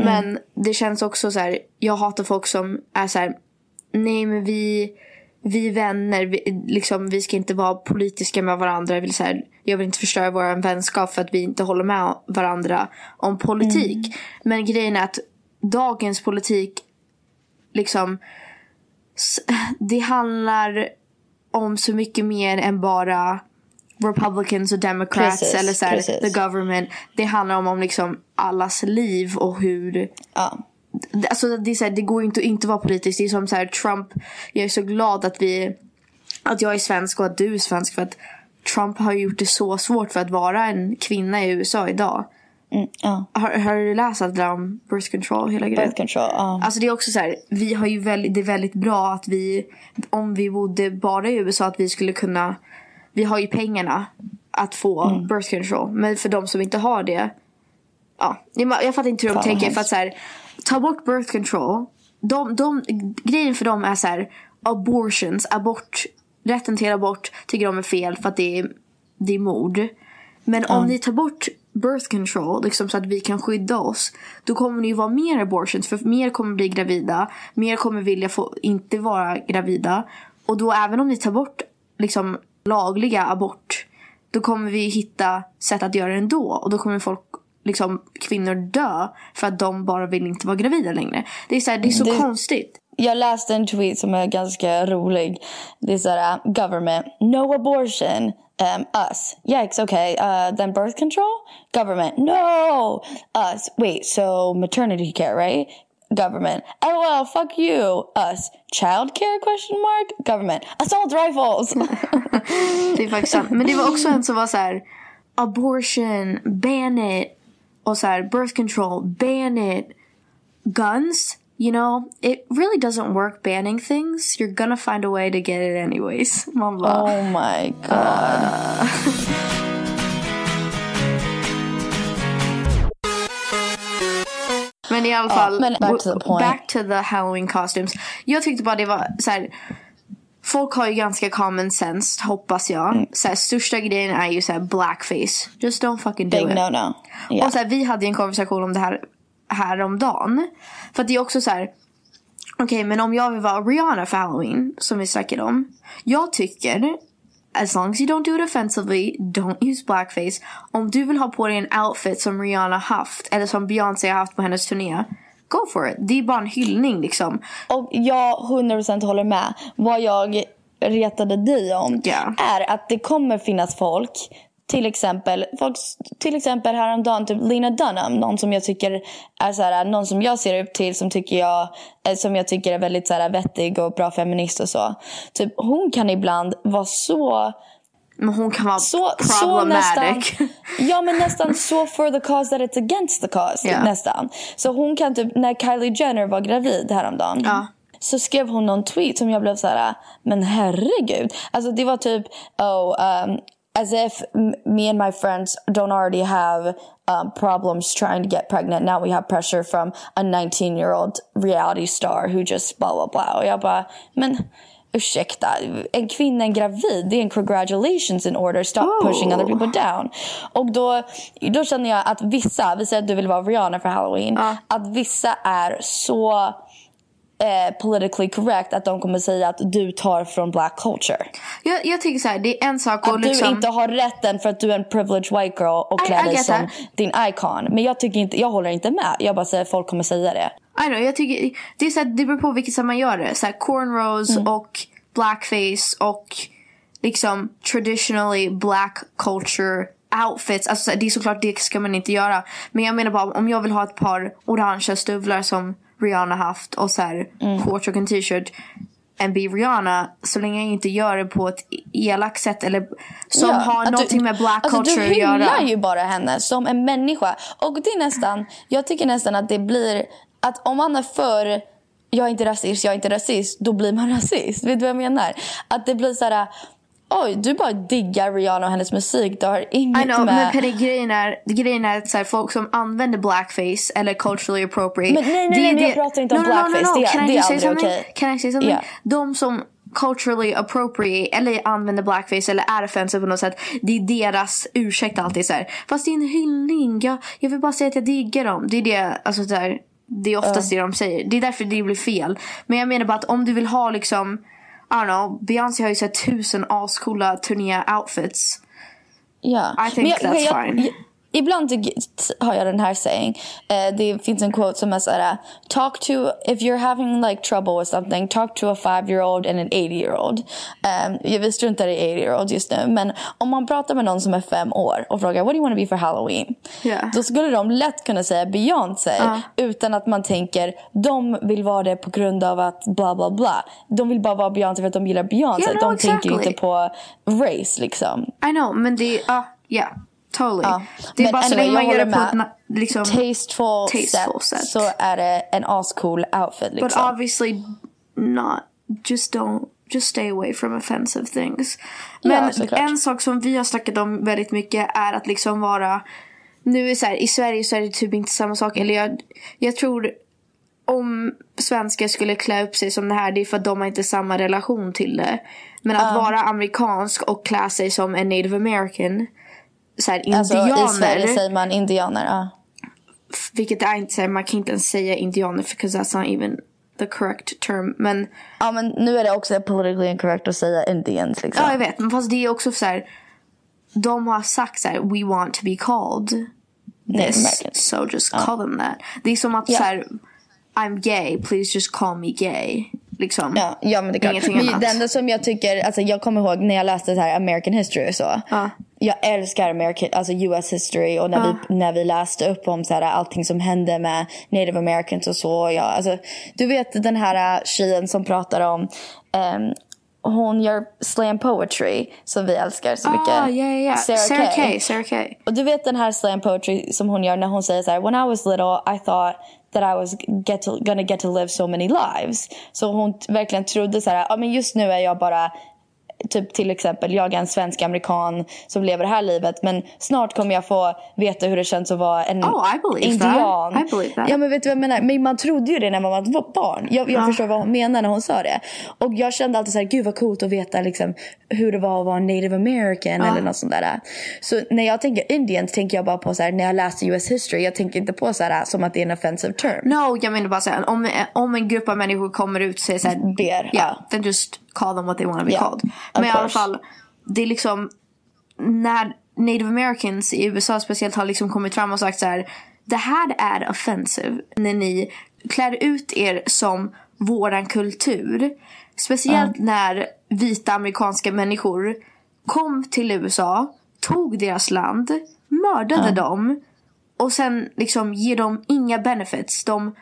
Speaker 3: Men det känns också så här, jag hatar folk som är så här, nej men vi, vi vänner, vi, liksom, vi ska inte vara politiska med varandra. Jag vill, så här, jag vill inte förstöra vår vänskap för att vi inte håller med varandra om politik. Men grejen är att dagens politik liksom <laughs> det handlar om så mycket mer än bara Republicans och Democrats
Speaker 4: Precis,
Speaker 3: eller så här,
Speaker 4: precis.
Speaker 3: the government. Det handlar om, om liksom allas liv och hur
Speaker 4: Ja.
Speaker 3: Alltså det, är så här, det går ju inte att inte vara politisk. Det är som så här, Trump. Jag är så glad att vi att jag är svensk och att du är svensk för att Trump har gjort det så svårt för att vara en kvinna i USA idag.
Speaker 4: Mm, ja.
Speaker 3: Har, har du läst allt det där om birth control? Hela grejen?
Speaker 4: Birth control. Ja.
Speaker 3: Alltså det är också så här, vi har ju väldigt, det är väldigt bra att vi, om vi bodde bara i USA, att vi skulle kunna, vi har ju pengarna att få
Speaker 4: Mm.
Speaker 3: birth control. Men för de som inte har det, ja, jag fattar inte hur de tänker. För att så här, ta bort birth control, de, de, grejen för dem är så här, abortions, abort, rätten till abort tycker de är fel för att det är, det är mord. Men om ni tar bort birth control, liksom så att vi kan skydda oss, då kommer det ju vara mer abortions. För mer kommer bli gravida, mer kommer vilja få inte vara gravida. Och då även om ni tar bort liksom lagliga abort, då kommer vi hitta sätt att göra det ändå. Och då kommer folk, liksom kvinnor dö för att de bara vill inte vara gravida längre. Det är så, här, det är så
Speaker 4: Det-
Speaker 3: konstigt.
Speaker 4: Jag läste en tweet som är ganska rolig. Det är såhär, uh, government, no abortion. Um, us, yikes, okay. Uh, then birth control? Government, no! Us, wait, so maternity care, right? Government, lol, fuck you. Us, child care? Question mark? Government, assault rifles! <laughs>
Speaker 3: Det är faktiskt sant. Men det var också en som var så här: abortion, ban it. Och så här, birth control, ban it. Guns, you know, it really doesn't work banning things. You're gonna find a way to get it anyways. Bara,
Speaker 4: oh my god. Uh. <laughs>
Speaker 3: Men i alla fall,
Speaker 4: men back to the point.
Speaker 3: back to the Halloween costumes. Jag tyckte bara det var så här. Folk har ju ganska common sense, hoppas jag.
Speaker 4: Mm.
Speaker 3: Så här, största grejen är ju så här blackface. Just don't fucking do
Speaker 4: Big
Speaker 3: it.
Speaker 4: no no. Yeah.
Speaker 3: Och så här, vi hade en konversation om det här häromdagen. För att det är också så här. Okej, men om jag vill vara Rihanna för Halloween, som vi snackade om. Jag tycker, as long as you don't do it offensively, don't use blackface. Om du vill ha på dig en outfit som Rihanna haft, eller som Beyoncé har haft på hennes turné. Go for it. Det är bara en hyllning liksom.
Speaker 4: Och jag 100% håller med. Vad jag retade dig om
Speaker 3: Ja.
Speaker 4: är att det kommer finnas folk till exempel, folk, till exempel häromdagen, typ Lena Dunham, någon som jag tycker är så här, någon som jag ser upp till, som, tycker jag, eh, som jag tycker är väldigt så här, vettig och bra feminist och så. Typ, hon kan ibland vara så
Speaker 3: Men hon kan vara
Speaker 4: så, så nästan, ja men nästan så for the cause that it's against the cause.
Speaker 3: Ja.
Speaker 4: Nästan. Så hon kan typ, när Kylie Jenner var gravid häromdagen.
Speaker 3: Ja.
Speaker 4: Så skrev hon någon tweet som jag blev så här, men herregud. Alltså det var typ, oh, um, as if m- me and my friends don't already have um, problems trying to get pregnant. Now we have pressure from a 19 year old reality star who just blah blah blah. Och jag bara, men ursäkta, en kvinna är gravid, det är en congratulations in order. Stop
Speaker 3: Oh.
Speaker 4: pushing other people down. Och då, då känner jag att vissa, vi säger att du vill vara Rihanna för halloween, att vissa är så eh, politically correct att de kommer säga att du tar från black culture.
Speaker 3: jag, jag tycker så här, det är en sak
Speaker 4: Att
Speaker 3: att liksom...
Speaker 4: du inte har rätten för att du är en privileged white girl och klär
Speaker 3: I
Speaker 4: dig som
Speaker 3: that.
Speaker 4: din icon. Men jag, tycker inte, jag håller inte med. Jag bara säger att folk kommer säga det.
Speaker 3: I know, jag tycker, det, är så här, det beror på vilket sätt man gör det. Så här, cornrows och blackface och liksom traditionally black culture outfits. Alltså, det är såklart det ska man inte göra. Men jag menar bara om jag vill ha ett par orangea stövlar som Rihanna haft och så här, shorts och en t-shirt and be Rihanna så länge jag inte gör det på ett elakt sätt eller som
Speaker 4: Ja,
Speaker 3: har någonting
Speaker 4: du,
Speaker 3: med black
Speaker 4: alltså
Speaker 3: culture
Speaker 4: Du
Speaker 3: att göra.
Speaker 4: hyllar ju bara henne som en människa. Och det är nästan, jag tycker nästan att det blir att om man är för jag är inte rasist, jag är inte rasist, då blir man <laughs> rasist. Vet du vad jag menar? Att det blir så här, oj, du bara diggar Rihanna och hennes musik. Du har inget
Speaker 3: I know,
Speaker 4: med...
Speaker 3: men Penny, grejen är, grejen är att så här, folk som använder blackface eller culturally appropriate.
Speaker 4: Men nej, nej, nej, jag pratar inte om blackface. Det-
Speaker 3: Can I
Speaker 4: det är
Speaker 3: just say
Speaker 4: aldrig okej.
Speaker 3: Can I say something?
Speaker 4: Ja.
Speaker 3: De som culturally appropriate eller använder blackface eller är offensive på något sätt. Det är deras ursäkt alltid så här. Fast det är en hyllning. Jag, jag vill bara säga att jag diggar dem. Det är det, alltså så här, det är oftast det de säger. Det är därför det blir fel. Men jag menar bara att om du vill ha liksom I don't know, Beyoncé har ju sett tusen ascoola turné-outfits.
Speaker 4: Ja.
Speaker 3: I think that's
Speaker 4: jag,
Speaker 3: fine.
Speaker 4: Jag, ibland har jag den här saying. Eh, det finns en quote som är såhär. Talk to, if you're having like trouble with something, talk to a five year old and an 80 year old. Um, vi struntar i 80 year old just nu. Men om man pratar med någon som är fem år och frågar what do you want to be for halloween?
Speaker 3: Ja.
Speaker 4: Då skulle de lätt kunna säga Beyoncé. Utan att man tänker, de vill vara det på grund av att bla bla bla. De vill bara vara Beyoncé för att de gillar Beyoncé.
Speaker 3: Yeah, no,
Speaker 4: de tänker
Speaker 3: exactly.
Speaker 4: inte på race liksom.
Speaker 3: I know, men det ja, yeah, totally.
Speaker 4: Ja.
Speaker 3: Det är
Speaker 4: Men
Speaker 3: bara så länge man gör det på ett liksom,
Speaker 4: tasteful,
Speaker 3: Tasteful
Speaker 4: set,
Speaker 3: set.
Speaker 4: så är det en ascool outfit
Speaker 3: but
Speaker 4: liksom.
Speaker 3: obviously not, just don't, just stay away from offensive things.
Speaker 4: Ja,
Speaker 3: Men
Speaker 4: såklart.
Speaker 3: en sak som vi har snackat om väldigt mycket är att liksom vara, nu är så här, i Sverige så är det typ inte samma sak, eller jag, jag tror om svenskar skulle klä upp sig som det här, det är för att de har inte samma relation till det. Men att vara amerikansk och klä sig som en native american, så här,
Speaker 4: alltså,
Speaker 3: indianer.
Speaker 4: I Sverige säger man indianer. Ja.
Speaker 3: Vilket är inte så här, man kan inte ens säga indianer because that's not even the correct term. Men
Speaker 4: ja men nu är det också politically incorrect att säga indians liksom.
Speaker 3: ja, jag vet. Men fast det är också så här. De har sagt så här, we want to be called this. So just call them that. Det är som att
Speaker 4: Ja.
Speaker 3: så här, I'm gay, please just call me gay. Liksom.
Speaker 4: Ja, ja men det är klart.
Speaker 3: Ingenting
Speaker 4: Men
Speaker 3: annat.
Speaker 4: det enda som jag tycker, alltså jag kommer ihåg när jag läste så här American history och så.
Speaker 3: Ja.
Speaker 4: Jag älskar American, alltså US history och när, vi, när vi läste upp om så här, allting som hände med native americans och så. Ja, alltså, du vet den här äh, tjejen som pratar om ehm, hon gör slam poetry som vi älskar så mycket.
Speaker 3: Ah, ja, ja.
Speaker 4: Sarah,
Speaker 3: Sarah
Speaker 4: Kay.
Speaker 3: Kay. Sarah Kay.
Speaker 4: Och du vet den här slam poetry som hon gör när hon säger så här: When I was little I thought that I was get to, gonna get to live so many lives. Så hon verkligen trodde så här, ja men just nu är jag bara Typ till exempel, jag är en svensk amerikan som lever det här livet men snart kommer jag få veta hur det känns att vara en
Speaker 3: Oh, I believe that.
Speaker 4: indian.
Speaker 3: I believe that.
Speaker 4: Ja men vet du vad jag menar? Men man trodde ju det när man var barn. Jag, jag förstår vad hon menar när hon sa det. Och jag kände alltid så här, gud vad coolt att veta liksom, hur det var att vara native american eller något sånt där. Så när jag tänker indians tänker jag bara på så här, när jag läser US history, jag tänker inte på så här som att det är en offensive term.
Speaker 3: No, jag menar bara såhär, om, om en grupp av människor kommer ut och säger såhär,
Speaker 4: Ber,
Speaker 3: yeah,
Speaker 4: ja.
Speaker 3: then just call them what they want to be
Speaker 4: Ja,
Speaker 3: called. Men i alla fall, det är liksom, när native americans i USA speciellt har liksom kommit fram och sagt så här: det här är offensive när ni klär ut er som våran kultur. Speciellt när vita amerikanska människor kom till USA, tog deras land, mördade dem och sen liksom ger dem inga benefits. De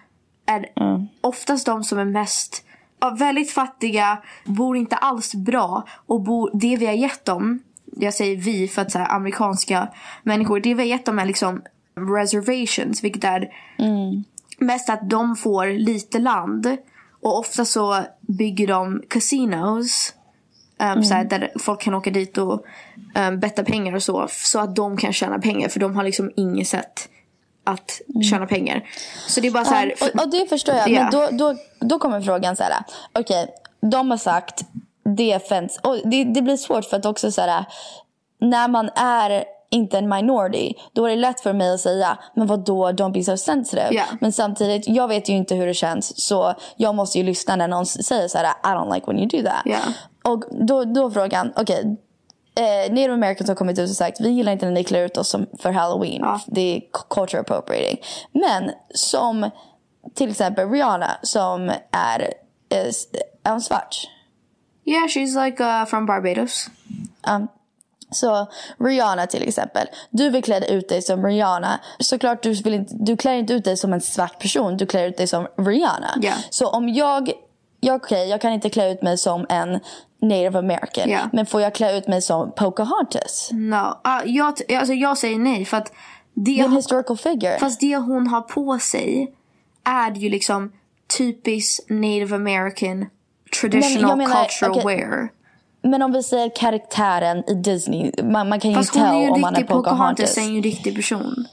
Speaker 3: är oftast de som är mest ja, väldigt fattiga, bor inte alls bra och bor, det vi har gett dem, jag säger vi för att så här, amerikanska människor, det vi har gett dem är liksom reservations, vilket är mest att de får lite land och ofta så bygger de casinos um, så här, där folk kan åka dit och um, betta pengar och så. Så att de kan tjäna pengar. För de har liksom inget sätt att tjäna pengar. Så det är bara så här.
Speaker 4: Och, och det förstår jag.
Speaker 3: Ja.
Speaker 4: Men då, då, då kommer frågan så här. Okej, de har sagt det är offense. Och det, det blir svårt för att också så här. När man är inte en minority, då är det lätt för mig att säga, men vad då don't be so sensitive.
Speaker 3: Ja.
Speaker 4: Men samtidigt, jag vet ju inte hur det känns. Så jag måste ju lyssna när någon säger så här, I don't like when you do that.
Speaker 3: Ja.
Speaker 4: Och då, då frågan, okej. Eh, Native Americans har kommit ut och sagt vi gillar inte när ni klär ut oss som, för halloween.
Speaker 3: Ja.
Speaker 4: Det är culture appropriating. Men som till exempel Rihanna som är, är, är hon svart?
Speaker 3: Yeah, she's like uh, from Barbados.
Speaker 4: Um, så Rihanna till exempel. Du vill klä ut dig som Rihanna. Såklart du, vill inte, du klär inte ut dig som en svart person. Du klär ut dig som Rihanna.
Speaker 3: Ja.
Speaker 4: Så om jag, jag okej jag kan inte klä ut mig som en native american.
Speaker 3: Ja.
Speaker 4: Men får jag klä ut mig som Pocahontas?
Speaker 3: No. Uh, jag, alltså jag säger nej för att det,
Speaker 4: är en historical figure.
Speaker 3: fast det hon har på sig är ju liksom typiskt native american traditional
Speaker 4: Men menar,
Speaker 3: cultural
Speaker 4: okej.
Speaker 3: wear.
Speaker 4: Men om vi säger karaktären i Disney. Man, man kan ju
Speaker 3: Fast hon är ju
Speaker 4: tell om
Speaker 3: en
Speaker 4: man är
Speaker 3: riktig Pocahontas,
Speaker 4: Pocahontas.
Speaker 3: är ju en riktig person.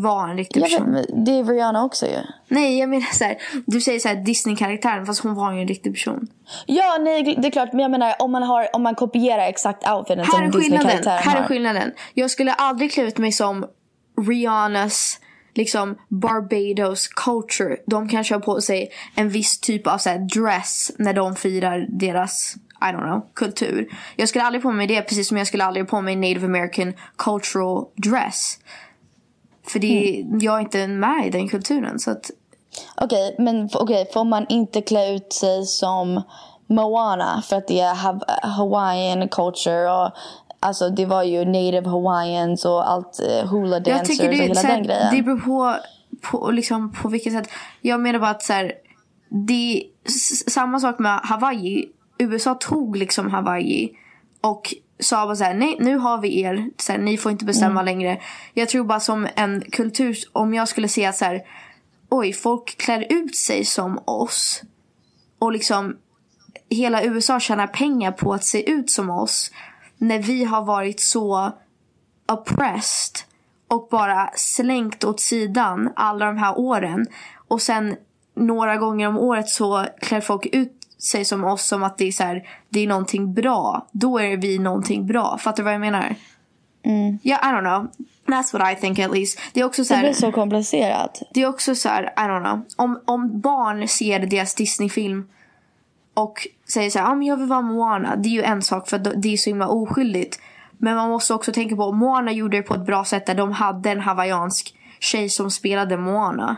Speaker 3: Var en riktig
Speaker 4: Jag vet,
Speaker 3: person.
Speaker 4: men det är Rihanna också ju.
Speaker 3: Nej jag menar så här, du säger så här Disney-karaktären fast hon var ju en riktig person.
Speaker 4: Ja, nej, det är klart. Men jag menar om man, har, om man kopierar exakt outfiten
Speaker 3: Här
Speaker 4: som. Disney-karaktären
Speaker 3: Här är
Speaker 4: har.
Speaker 3: skillnaden. Jag skulle aldrig klä ut mig som Rihannas liksom Barbados culture. De kanske har på sig en viss typ av så dress när de firar deras I don't know, kultur. Jag skulle aldrig på mig det precis som jag skulle aldrig på mig native american cultural dress. För det,
Speaker 4: Mm.
Speaker 3: jag är inte med i den kulturen. Så att,
Speaker 4: Okej, men okej, får man inte klä ut sig som Moana för att det är Hawaiian culture och alltså det var ju native hawaiians och allt uh, hula dancers och hela
Speaker 3: här,
Speaker 4: den grejen.
Speaker 3: det beror på, på, liksom, på vilket sätt. Jag menar bara att så här, det samma sak med Hawaii. USA tog liksom Hawaii och sa bara så här, nej nu har vi er, så här, ni får inte bestämma längre. Jag tror bara som en kultur, om jag skulle se att så här, oj folk klär ut sig som oss och liksom hela USA tjänar pengar på att se ut som oss när vi har varit så oppressed och bara slängt åt sidan alla de här åren. Och sen några gånger om året så klär folk ut sig som oss som att det är så här, det är någonting bra. Då är vi någonting bra. Fattar du vad jag menar? Ja, I don't know. That's what I think at least. Det är också så
Speaker 4: det
Speaker 3: här,
Speaker 4: blir så komplicerat.
Speaker 3: det är också så här, I don't know. Om, om barn ser deras Disney-film och säger så här, ah, men jag vill vara Moana. Det är ju en sak för att det är så himla oskyldigt. Men man måste också tänka på, Moana gjorde det på ett bra sätt där de hade en hawaiiansk tjej som spelade Moana.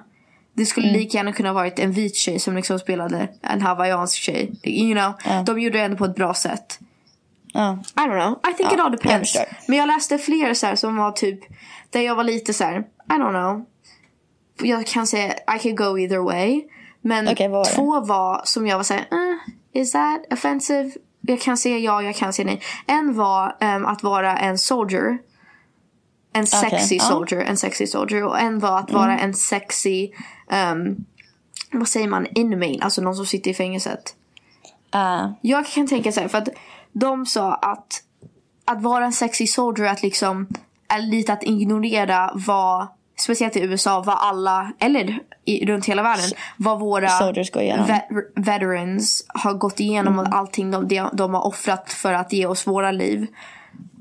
Speaker 3: Det skulle lika gärna kunna varit en vit tjej som liksom spelade en hawaiiansk tjej. You know? De gjorde det ändå på ett bra sätt.
Speaker 4: Ja.
Speaker 3: I don't know. I think
Speaker 4: Ja,
Speaker 3: it all
Speaker 4: jag
Speaker 3: depends.
Speaker 4: förstår.
Speaker 3: Men jag läste fler så här som var typ där jag var lite så här, I don't know. Jag kan säga I could go either way. Men
Speaker 4: vad var
Speaker 3: två var som jag var så här, eh, is that offensive? Jag kan säga ja, jag kan säga nej. En var ehm, att vara en soldier. En sexy.
Speaker 4: Mm.
Speaker 3: soldier, en sexy soldier. Och en var att vara en sexy, ehm, vad säger man, inmate, alltså någon som sitter i fängelset.
Speaker 4: Uh,
Speaker 3: Jag kan tänka så här, för att de sa att att vara en sexy soldier att liksom är lite att ignorera vad speciellt i USA vad alla eller i, runt hela världen vad våra
Speaker 4: Soldiers går igenom.
Speaker 3: vet, veterans har gått igenom och allting de, de, har offrat för att ge oss våra liv.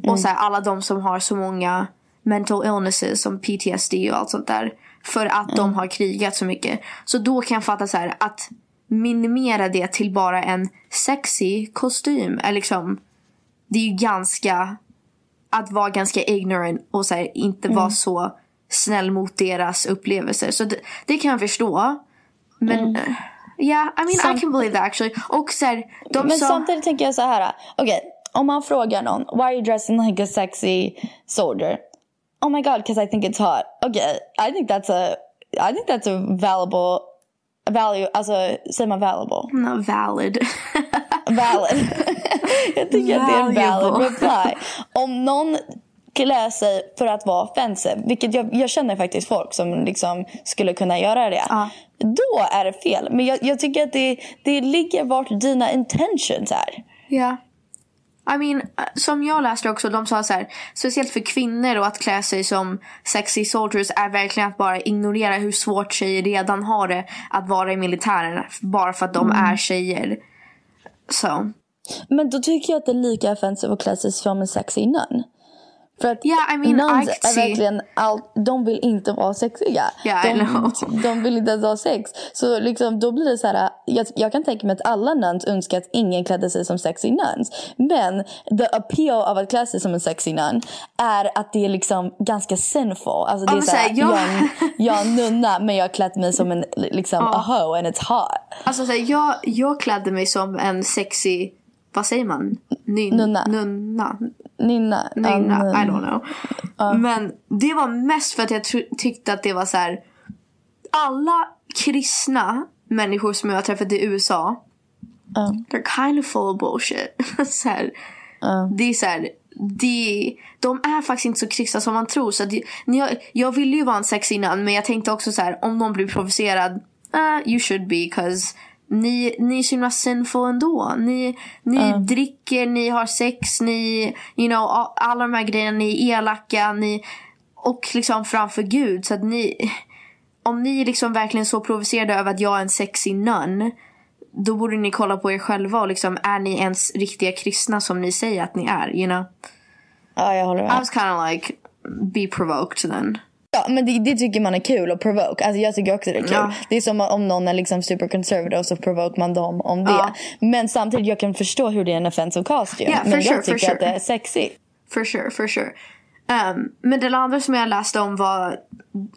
Speaker 3: Och så här, alla de som har så många mental illnesses som PTSD och allt sånt där. För att de har krigat så mycket. Så då kan jag fatta så här att minimera det till bara en sexy kostym är liksom det är ju ganska att vara ganska ignorant och så här, inte
Speaker 4: Mm.
Speaker 3: vara så snäll mot deras upplevelser. Så det, det kan jag förstå. Men eh, yeah, I mean I
Speaker 4: Sam-
Speaker 3: can believe that actually. Och så här, de
Speaker 4: men
Speaker 3: sa...
Speaker 4: samtidigt tänker jag så här. Okej, om man frågar någon. Why are you dressing like a sexy soldier? Oh my god, because I think it's hot. Okay, I think that's a, I think that's a valuable, value, alltså säger man valuable?
Speaker 3: No, valid. <laughs>
Speaker 4: Valid. jag tycker att det är en valid
Speaker 3: Valuable.
Speaker 4: reply. Om någon klär sig för att vara offensive, vilket jag, jag känner faktiskt folk som liksom skulle kunna göra det.
Speaker 3: Ja.
Speaker 4: Då är det fel. Men jag, jag tycker att det, det ligger vart dina intentions är.
Speaker 3: Ja. I mean, eh, som jag läste också, de sa så här, speciellt för kvinnor och att klä sig som sexy soldiers är verkligen att bara ignorera hur svårt tjejer redan har det att vara i militären bara för att de är tjejer. Så.
Speaker 4: Men då tycker jag att det är lika offensive att klä sig som en sexy nun. För att
Speaker 3: Yeah, I mean,
Speaker 4: nuns är verkligen all, de vill inte vara sexiga.
Speaker 3: Yeah,
Speaker 4: de, <laughs> de vill inte ens ha sex. Så liksom, då blir det så här, jag, jag kan tänka mig att alla nuns önskar att ingen klädde sig som sexy nuns. Men the appeal av att klä sig som en sexy nun är att det är liksom ganska sinful. Alltså det är så här,
Speaker 3: jag-
Speaker 4: jag, är nunna men jag har klätt mig som en liksom, a hoe and it's hot.
Speaker 3: Alltså så här, jag, jag klädde mig som en sexy, vad säger man? Nyn,
Speaker 4: Nunna.
Speaker 3: Nunna.
Speaker 4: Nynna.
Speaker 3: Nunna.
Speaker 4: Ja,
Speaker 3: I don't know. Men det var mest för att jag tyckte att det var så här. Alla kristna människor som jag har träffat i USA.
Speaker 4: Ja.
Speaker 3: They're kind of full of bullshit. <laughs> så här, Det är så här. Det, de är faktiskt inte så kristna som man tror. Så när jag, jag ville ju vara en sexig nun men jag tänkte också så här om någon blir provocerad uh, you should be because ni, ni är så himla sinful ändå. Ni, ni dricker, ni har sex, ni, you know, alla de här grejerna, ni är elaka, ni, och liksom framför Gud. Så att ni, om ni är liksom verkligen så provocerade över att jag är en sexy nun, då borde ni kolla på er själva och liksom, är ni ens riktiga kristna som ni säger att ni är, you know?
Speaker 4: Ja, jag håller
Speaker 3: I
Speaker 4: med.
Speaker 3: was kind of like, be provoked then.
Speaker 4: Ja, men det, det tycker man är kul att provoke. Alltså jag tycker också det är kul.
Speaker 3: Ja.
Speaker 4: Det är som om någon är liksom super conservative så provoke man dem om det.
Speaker 3: Ja.
Speaker 4: Men samtidigt jag kan förstå hur det är en offensive costume.
Speaker 3: Yeah,
Speaker 4: men
Speaker 3: sure,
Speaker 4: jag tycker att det
Speaker 3: sure.
Speaker 4: är sexy.
Speaker 3: For sure, for sure. Um, men det andra som jag läste om var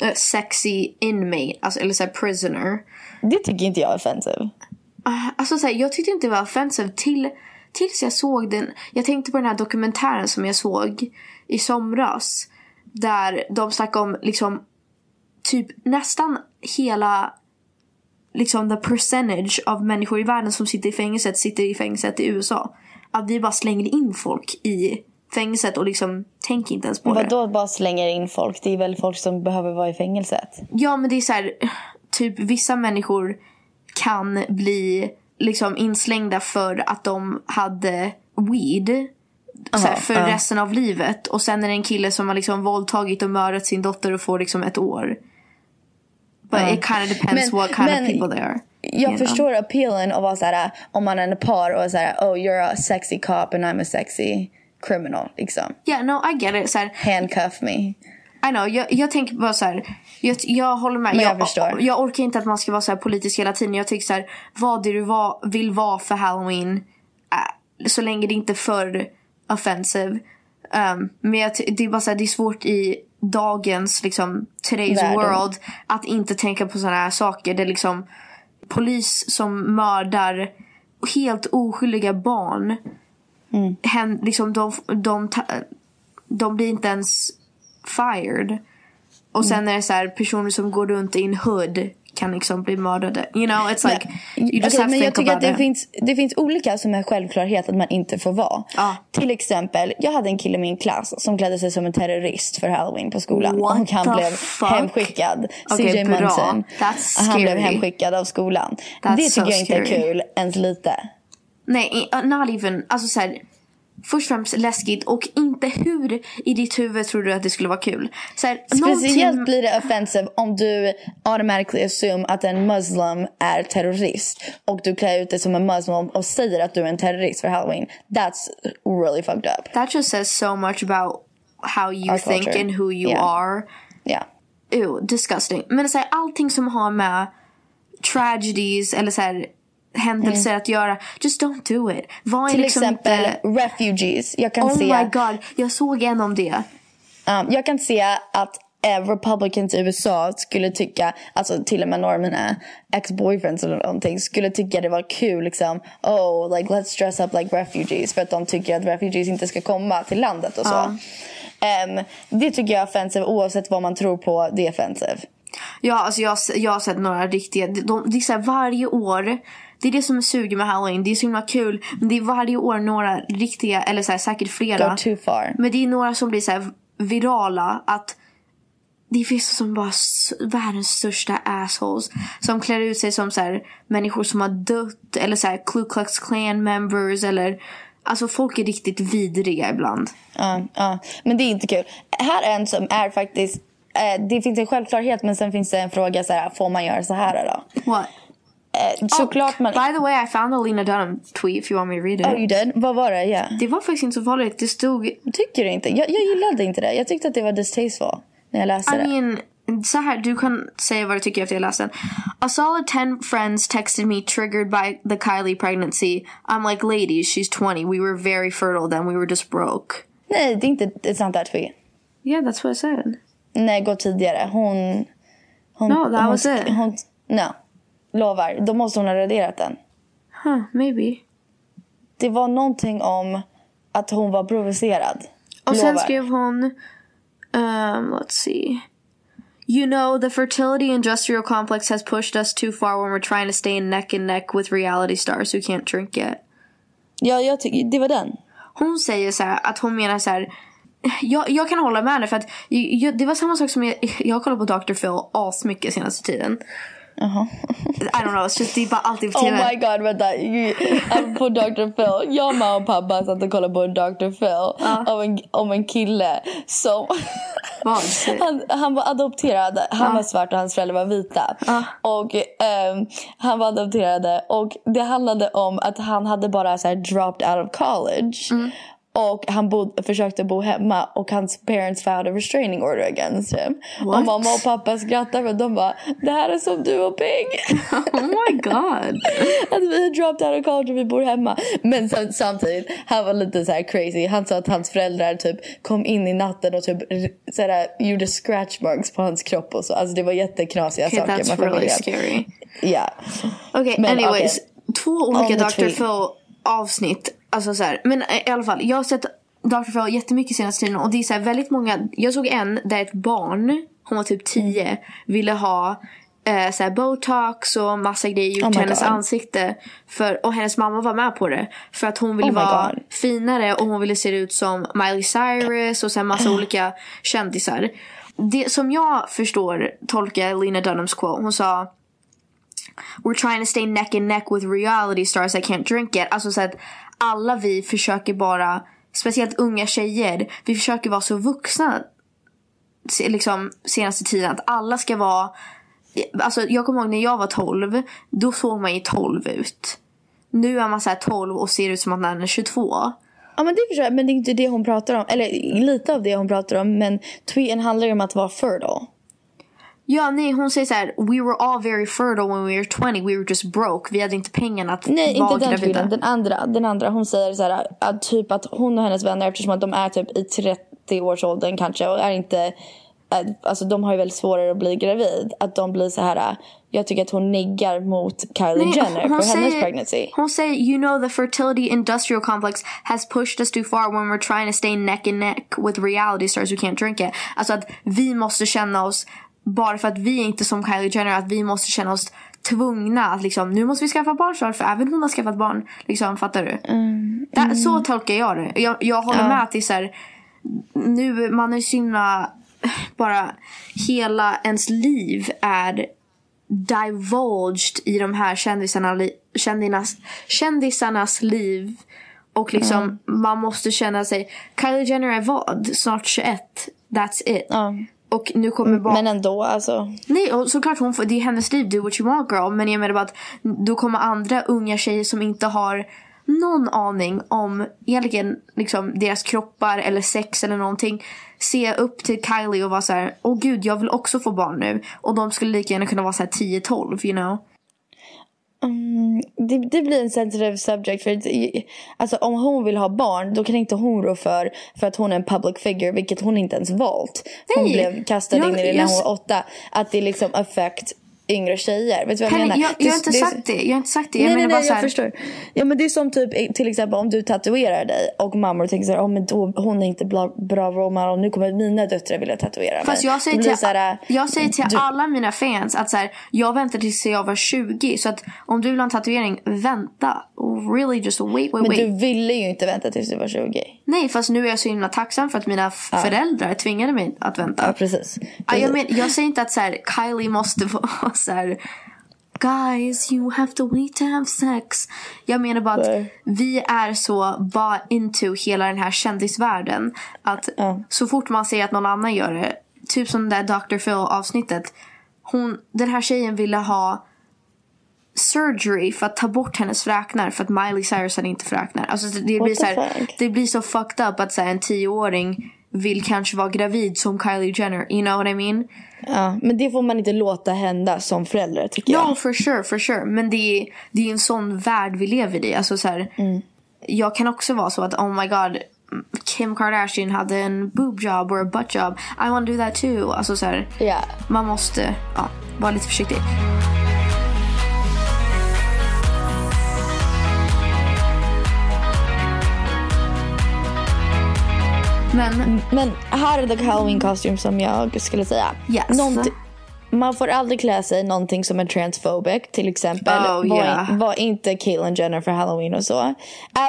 Speaker 3: uh, sexy inmate, alltså, eller såhär prisoner.
Speaker 4: Det tycker inte jag är offensive.
Speaker 3: Uh, alltså såhär, jag tyckte inte det var offensive till, tills jag såg den. Jag tänkte på den här dokumentären som jag såg i somras. Där de snackade om liksom typ nästan hela liksom the percentage av människor i världen som sitter i fängelset sitter i fängelset i USA. Att vi bara slänger in folk i fängelset och liksom tänker inte ens på det.
Speaker 4: Vadå bara slänger in folk? Det är väl folk som behöver vara i fängelset?
Speaker 3: Ja men det är så här, typ vissa människor kan bli liksom inslängda för att de hade weed. Så här, för
Speaker 4: ja.
Speaker 3: resten av livet. Och sen är det en kille som har liksom våldtagit och mördat sin dotter och får liksom ett år. But it kind of depends
Speaker 4: Men-
Speaker 3: what kind
Speaker 4: men
Speaker 3: of people they are.
Speaker 4: Jag
Speaker 3: you know?
Speaker 4: förstår appealen att vara såhär om man är en par och såhär oh you're a sexy cop and I'm a sexy criminal liksom.
Speaker 3: Yeah, no I get it. Så här,
Speaker 4: Handcuff me.
Speaker 3: I know, jag, jag tänker bara så här. Jag, jag håller med.
Speaker 4: Men jag förstår.
Speaker 3: Jag orkar inte att man ska vara så här politisk hela tiden. Jag tycker så här, vad det du va, vill vara för halloween. äh, så länge det inte för offensive. Um, men jag, det är bara så här, det är svårt i dagens liksom today's
Speaker 4: Världen.
Speaker 3: world att inte tänka på sådana här saker. Det är liksom polis som mördar helt oskyldiga barn.
Speaker 4: Mm.
Speaker 3: Hen, liksom de, de, de blir inte ens fired. Och sen är det så här personer som går runt i en hood kan liksom bli mördade. You know, it's like you just
Speaker 4: Okej,
Speaker 3: have
Speaker 4: men
Speaker 3: to
Speaker 4: jag
Speaker 3: think
Speaker 4: tycker att det finns, det finns olika som är självklarhet att man inte får vara.
Speaker 3: Ja.
Speaker 4: Till exempel, jag hade en kille i min klass som klädde sig som en terrorist för halloween på skolan.
Speaker 3: What
Speaker 4: och han blev
Speaker 3: fuck?
Speaker 4: hemskickad.
Speaker 3: Okej,
Speaker 4: CJ. Munson. Han blev hemskickad av skolan.
Speaker 3: That's
Speaker 4: det tycker
Speaker 3: so
Speaker 4: jag inte är
Speaker 3: scary.
Speaker 4: kul ens lite.
Speaker 3: Nej, uh, not even. Alltså så här, först och främst läskigt och inte hur i ditt huvud tror du att det skulle vara kul. Så här,
Speaker 4: Speciellt
Speaker 3: någonting-
Speaker 4: blir det offensive om du automatically assume att en muslim är terrorist. Och du klär ut dig som en muslim och säger att du är en terrorist för halloween. That's really fucked up.
Speaker 3: That just says so much about how you
Speaker 4: Our
Speaker 3: think
Speaker 4: culture.
Speaker 3: and who you
Speaker 4: Yeah.
Speaker 3: are.
Speaker 4: Yeah.
Speaker 3: Ew, disgusting. Men så här, allting som har med tragedies eller så här, händelser att göra. Just don't do it. Var
Speaker 4: Till
Speaker 3: liksom
Speaker 4: exempel
Speaker 3: inte...
Speaker 4: refugees. Jag kan
Speaker 3: Oh
Speaker 4: se,
Speaker 3: my god, jag såg en om det.
Speaker 4: um, jag kan se att eh, Republicans i USA skulle tycka, alltså till och med några av mina ex-boyfriends eller någonting, skulle tycka det var kul liksom, oh like let's dress up like refugees för att de tycker att refugees inte ska komma till landet och så. Em, det tycker jag är offensive oavsett vad man tror på, det är offensive.
Speaker 3: Ja, alltså jag, jag har sett några riktiga, de, de, så här varje år. Det är det som är sugen med halloween. Det är så himla kul. Men det är varje år några riktiga, eller så här, säkert flera.
Speaker 4: Go too far.
Speaker 3: Men det är några som blir så här virala. Att det finns som bara världens största assholes. Som klär ut sig som så här, människor som har dött. Eller så här Ku Klux Klan members. Eller, alltså folk är riktigt vidriga ibland.
Speaker 4: Ja, ja. Men det är inte kul. Här är en som är faktiskt, eh, det finns en självklarhet men sen finns det en fråga så här, får man göra så här då?
Speaker 3: What?
Speaker 4: Eh, såklart man...
Speaker 3: By the way I found the Lena Dunham tweet if you want me to read it.
Speaker 4: Oh you did? Vad var det? Ja.
Speaker 3: Det var faktiskt inte så farligt. Det stod...
Speaker 4: Tycker du inte? Jag, jag gillade inte det. Jag tyckte att det var distasteful när jag läste
Speaker 3: I
Speaker 4: det.
Speaker 3: mean, så här, du kan säga vad du tycker efter jag läst den. A solid 10 friends texted me triggered by the Kylie pregnancy. I'm like, ladies, she's 20. We were very fertile then. We were just broke.
Speaker 4: Nej, det är inte it's not that tweet.
Speaker 3: Yeah, that's what I said.
Speaker 4: Nej, gå tidigare. Hon... hon
Speaker 3: No, that
Speaker 4: hon,
Speaker 3: was it.
Speaker 4: Hon, no. Lovar. Då måste hon ha raderat den.
Speaker 3: Huh, maybe.
Speaker 4: Det var någonting om att hon var provocerad.
Speaker 3: Och sen
Speaker 4: Lovar.
Speaker 3: skrev hon... Um, let's see. You know, the fertility industrial complex has pushed us too far when we're trying to stay neck and neck with reality stars who can't drink yet.
Speaker 4: Ja, jag tycker... Det var den.
Speaker 3: Hon säger så här att hon menar så här. Jag, jag kan hålla med henne för att jag, det var samma sak som jag, jag kollat på Dr. Phil asmycket senaste tiden. I don't know, just, det är bara alltid på
Speaker 4: Oh
Speaker 3: TV.
Speaker 4: my god, vänta. På Dr. Phil. Jag, mamma och pappa satt och kollade på en Dr. Phil om, en, om en kille som... Han, han var adopterad. Han var svart och hans föräldrar var vita. Och ehm, Han var adopterade och det handlade om att han hade bara så dropped out of college. Och han bod, försökte bo hemma och hans parents filed a restraining order against him.
Speaker 3: What?
Speaker 4: Och mamma och pappa skrattade för de bara Det här är som du och Ping. <laughs>
Speaker 3: Oh my god. <laughs>
Speaker 4: att vi är dropped out of college och vi bor hemma. Men sam- samtidigt, han var lite så här crazy. Han sa att hans föräldrar typ kom in i natten och typ så här, gjorde scratch marks på hans kropp och så. Alltså det var jätteknasiga
Speaker 3: Okay,
Speaker 4: saker
Speaker 3: that's really scary.
Speaker 4: Ja.
Speaker 3: Okej,
Speaker 4: Men,
Speaker 3: anyways. Två olika Dr. Phil avsnitt. Alltså så här, men i alla fall, jag har sett Dr. Phil jättemycket senaste tiden och det är så väldigt många. Jag såg en där ett barn, hon var typ 10, ville ha eh, så botox och massa grejer gjort
Speaker 4: Oh
Speaker 3: hennes
Speaker 4: God.
Speaker 3: ansikte. För, och hennes mamma var med på det. För att hon ville
Speaker 4: Oh
Speaker 3: vara
Speaker 4: God.
Speaker 3: finare och hon ville se ut som Miley Cyrus och så här massa olika kändisar. Det som jag förstår tolkar Lena Dunhams quote. Hon sa We're trying to stay neck and neck with reality stars that can't drink it. Alltså så att alla vi försöker bara, speciellt unga tjejer, vi försöker vara så vuxna liksom senaste tiden att alla ska vara Alltså jag kommer ihåg när jag var 12, då såg man ju 12 ut. Nu är man så 12 och ser ut som att man är 22.
Speaker 4: Ja men det förstår jag, men det är inte det hon pratar om. Eller lite av det hon pratar om. Men tweeten handlar ju om att vara fertile.
Speaker 3: Ja, nej, hon säger så här: We were all very fertile when we were 20, we were just broke. Vi hade inte pengarna att
Speaker 4: Nej,
Speaker 3: vara
Speaker 4: inte den
Speaker 3: gravida.
Speaker 4: tweeten. Den andra. Den andra. Hon säger så här, att typ att hon och hennes vänner, eftersom att de är typ i 30-årsåldern kanske och är inte... eh, Alltså de har ju väldigt svårare att bli gravid. Att de blir så här. Jag tycker att hon niggar mot Kylie
Speaker 3: Nej,
Speaker 4: Jenner för hennes
Speaker 3: säger-
Speaker 4: pregnancy.
Speaker 3: Hon säger you know the fertility industrial complex has pushed us too far when we're trying to stay neck and neck with reality stars who can't drink it. Alltså att vi måste känna oss, bara för att vi inte som Kylie Jenner, att vi måste känna oss tvungna att liksom, nu måste vi skaffa barn snart för även hon har skaffat barn. Liksom, fattar du? Där, så tolkar jag det. Jag, jag håller med att det är så här, nu, man är så himla, bara hela ens liv är divulged i de här kändisarna, li- kändisarnas, kändisarnas liv. Och liksom man måste känna sig, Kylie Jenner är vad? Snart 21. That's it.
Speaker 4: Ja.
Speaker 3: Och nu kommer barn...
Speaker 4: Men ändå alltså.
Speaker 3: Nej, och såklart hon får, det är hennes liv, do what you want girl. Men jag menar bara att då kommer andra unga tjejer som inte har någon aning om egentligen liksom deras kroppar eller sex eller någonting. Se upp till Kylie och vara så här: åh gud jag vill också få barn nu. Och de skulle lika gärna kunna vara så här 10-12 you know.
Speaker 4: Det, det blir en sensitive subject. För alltså, om hon vill ha barn då kan inte hon rå för för att hon är en public figure vilket hon inte ens valt. Hon
Speaker 3: Nej.
Speaker 4: blev kastad
Speaker 3: Jag-
Speaker 4: in i det när
Speaker 3: jag-
Speaker 4: hon var åtta. Att det liksom affect yngre tjejer. Vet du vad jag
Speaker 3: Penny,
Speaker 4: menar?
Speaker 3: jag, jag har inte
Speaker 4: det,
Speaker 3: sagt det. Jag har inte sagt det. Jag
Speaker 4: nej, nej,
Speaker 3: menar bara
Speaker 4: nej, jag
Speaker 3: här,
Speaker 4: förstår. Ja, men det är som typ till exempel om du tatuerar dig och mammor tänker så här, oh, men då, hon är inte bra, bra model, nu kommer mina döttrar vilja tatuera
Speaker 3: Fast
Speaker 4: mig.
Speaker 3: jag säger till,
Speaker 4: här,
Speaker 3: jag säger till
Speaker 4: du-
Speaker 3: alla mina fans att så här, jag väntar tills jag var 20. Så att om du vill ha en tatuering, vänta. Really just wait, wait,
Speaker 4: Men
Speaker 3: wait.
Speaker 4: du ville ju inte vänta tills du var 20.
Speaker 3: Nej, fast nu är jag så himla tacksam för att mina f- föräldrar tvingade mig att vänta.
Speaker 4: Ja, precis.
Speaker 3: Ja, jag, men, jag säger inte att så här, Kylie måste <laughs> vara så här. Guys, you have to wait to have sex. Jag menar bara att
Speaker 4: Nej.
Speaker 3: vi är så bara into hela den här kändisvärlden. Att så fort man ser att någon annan gör det. Typ som det där Dr. Phil avsnittet. Hon, den här tjejen ville ha surgery för att ta bort hennes fräknar för att Miley Cyrus hade inte fräknar. Alltså det, det, blir så här, det blir så fucked up att så här, en tioåring vill kanske vara gravid som Kylie Jenner. You know what I mean?
Speaker 4: Ja, men det får man inte låta hända som förälder tycker
Speaker 3: Ja,
Speaker 4: jag.
Speaker 3: for sure, for sure. Men det är, det är en sån värld vi lever i. Alltså så här,
Speaker 4: Mm.
Speaker 3: Jag kan också vara så att oh my god Kim Kardashian hade en boob job or a butt job. I want to do that too. Alltså så här,
Speaker 4: Ja.
Speaker 3: man måste ja, vara lite försiktig. Men
Speaker 4: Men här är the Halloween costume som jag skulle säga.
Speaker 3: Yes.
Speaker 4: Någonti- man får aldrig klä sig någonting som är transphobic till exempel.
Speaker 3: Oh,
Speaker 4: var,
Speaker 3: yeah.
Speaker 4: var inte Caitlyn Jenner för Halloween och så.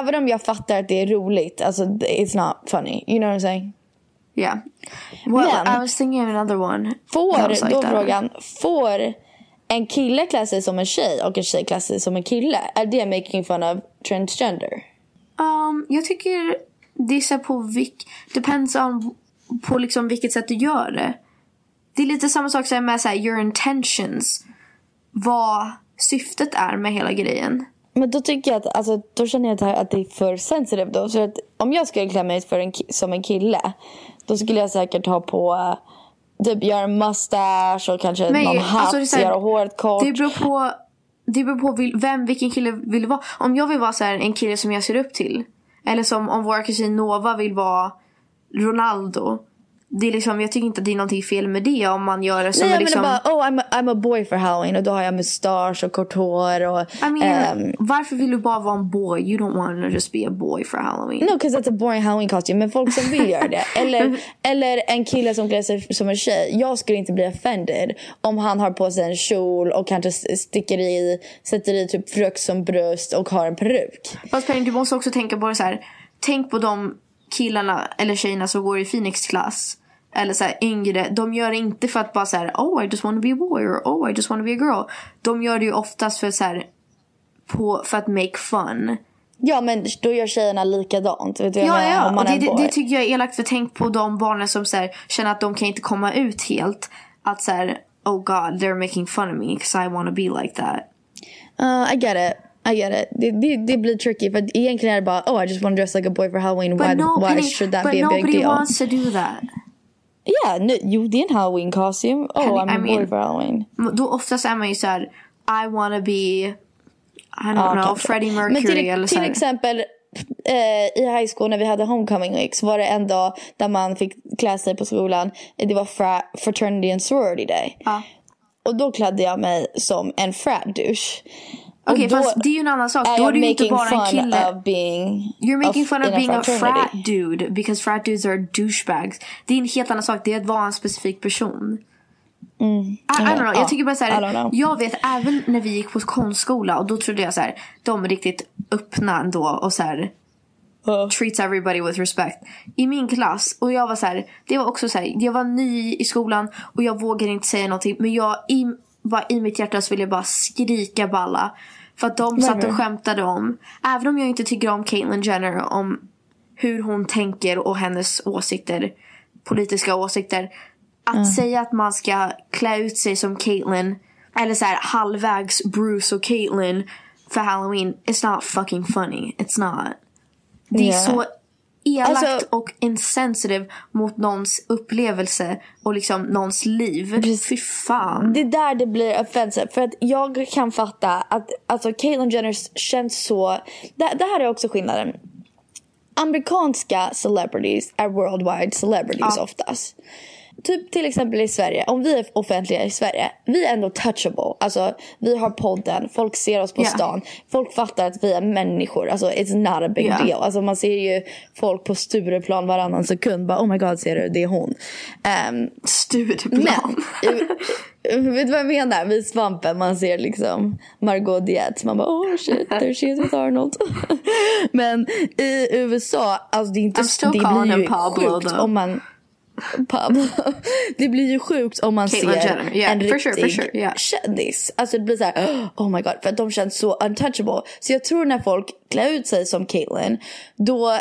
Speaker 4: Även om jag fattar att det är roligt. Alltså it's not funny. You know what I'm saying?
Speaker 3: yeah. Well,
Speaker 4: Men-
Speaker 3: I was thinking of another one.
Speaker 4: Får,
Speaker 3: like
Speaker 4: då
Speaker 3: that.
Speaker 4: frågan, får en kille klär sig som en tjej och en tjej klär sig som en kille. Är det making fun of transgender?
Speaker 3: Um, jag tycker det är så på vilk... Depends on på liksom vilket sätt du gör det. Det är lite samma sak som med så här, your intentions. Vad syftet är med hela grejen.
Speaker 4: Men då tycker jag att, alltså, då känner jag att det är för sensitive då. Så att om jag skulle klä mig för en, som en kille, då skulle jag säkert ha på uh, typ göra en mustache och kanske
Speaker 3: Men,
Speaker 4: någon hatt,
Speaker 3: alltså,
Speaker 4: göra håret kort.
Speaker 3: Det beror på, det beror på vem, vilken kille vill vara. Om jag vill vara så här, en kille som jag ser upp till. Eller som om vår kusin Nova vill vara Ronaldo det är liksom, jag tycker inte att det är någonting fel med det om man gör det som
Speaker 4: Nej, jag
Speaker 3: liksom...
Speaker 4: menar bara, oh I'm a, I'm a boy for Halloween och då har jag mustasch och kort hår och...
Speaker 3: I mean,
Speaker 4: um,
Speaker 3: varför vill du bara vara en boy? You don't want to just be a boy for Halloween.
Speaker 4: No, because that's a boring Halloween costume. Men folk som vill göra det. <laughs> Eller, eller en kille som klär sig som en tjej. Jag skulle inte bli offended om han har på sig en kjol och kanske sticker i, sätter i typ frukt som bröst och har en peruk.
Speaker 3: Fast Penny, du måste också tänka på det så här. Tänk på de killarna eller tjejerna som går i Phoenix klass eller så här, yngre, de gör det inte för att bara så här, oh I just want to be a boy or oh I just want to be a girl. De gör det ju oftast för så här, på, för att make fun.
Speaker 4: Ja men då gör tjejerna likadant. Vet du
Speaker 3: ja, ja. Och det, det, det, tycker jag är elakt för tänk på de barnen som så här, känner att de kan inte komma ut helt. Att så här, oh god they're making fun of me because I want to be like that.
Speaker 4: Uh, I get it. I get it. Det, det, det blir tricky för egentligen är det bara oh I just want to dress like a boy for Halloween. But why, no, why should that be a big deal?
Speaker 3: But nobody wants to do that.
Speaker 4: Yeah, no, jo det är en halloween costume. Oh, I'm I mean, for halloween.
Speaker 3: Då oftast är man ju såhär, I wanna be, I don't ah, know, kanske. Freddie Mercury
Speaker 4: Men till,
Speaker 3: eller
Speaker 4: till exempel eh, i high school när vi hade homecoming week så var det en dag där man fick klä sig på skolan. Det var fra, fraternity and sorority day.
Speaker 3: Ah.
Speaker 4: Och då klädde jag mig som en frat douche.
Speaker 3: Okej okay, fast det är ju en annan sak. Då är du inte bara en kille.
Speaker 4: Of being
Speaker 3: You're making fun of being a, a frat dude. Because frat dudes are douchebags. Det är en helt annan sak. Det är att vara en specifik person.
Speaker 4: Mm.
Speaker 3: I, I don't know. Jag tycker bara såhär. Jag vet även när vi gick på konstskola. Och då trodde jag så här. De är riktigt öppna ändå. Och så här, uh. Treats everybody with respect. I min klass. Och jag var så här, Det var också så här, Jag var ny i skolan. Och jag vågade inte säga någonting. Men jag i, bara, i mitt hjärta så ville jag bara skrika balla. För att de satt och skämtade om, även om jag inte tycker om Caitlyn Jenner, om hur hon tänker och hennes åsikter, politiska åsikter. Att mm. säga att man ska klä ut sig som Caitlyn, eller så här halvvägs Bruce och Caitlyn för Halloween, it's not fucking funny. It's not. Det är yeah. så elakt alltså, och insensitive mot någons upplevelse och liksom någons liv. Precis. Fy fan.
Speaker 4: Det är där det blir offensive. För att jag kan fatta att alltså Caitlyn Jenner känns så... Det, det här är också skillnaden. Amerikanska celebrities är worldwide celebrities ja. oftast typ till exempel i Sverige, om vi är offentliga i Sverige, vi är ändå touchable. Alltså vi har podden, folk ser oss på yeah. stan, folk fattar att vi är människor. Alltså it's not a big yeah. deal. Alltså man ser ju folk på Stureplan varannan sekund, bara oh my god ser du, det är hon. Um,
Speaker 3: Stureplan?
Speaker 4: Men, <laughs> vet du vad jag menar? Vid svampen man ser liksom Margot Dietz. Man bara oh shit, there she is with Arnold. <laughs> Men i USA, alltså det är inte, det blir ju sjukt om man Pablo. <laughs> Det blir ju sjukt om man Caitlyn ser Jenner. Yeah, en riktig sure, for sure. yeah. kändis. Alltså det blir så här, <gasps> oh my god, för att de känns så untouchable. Så jag tror när folk klär ut sig som Caitlyn, då,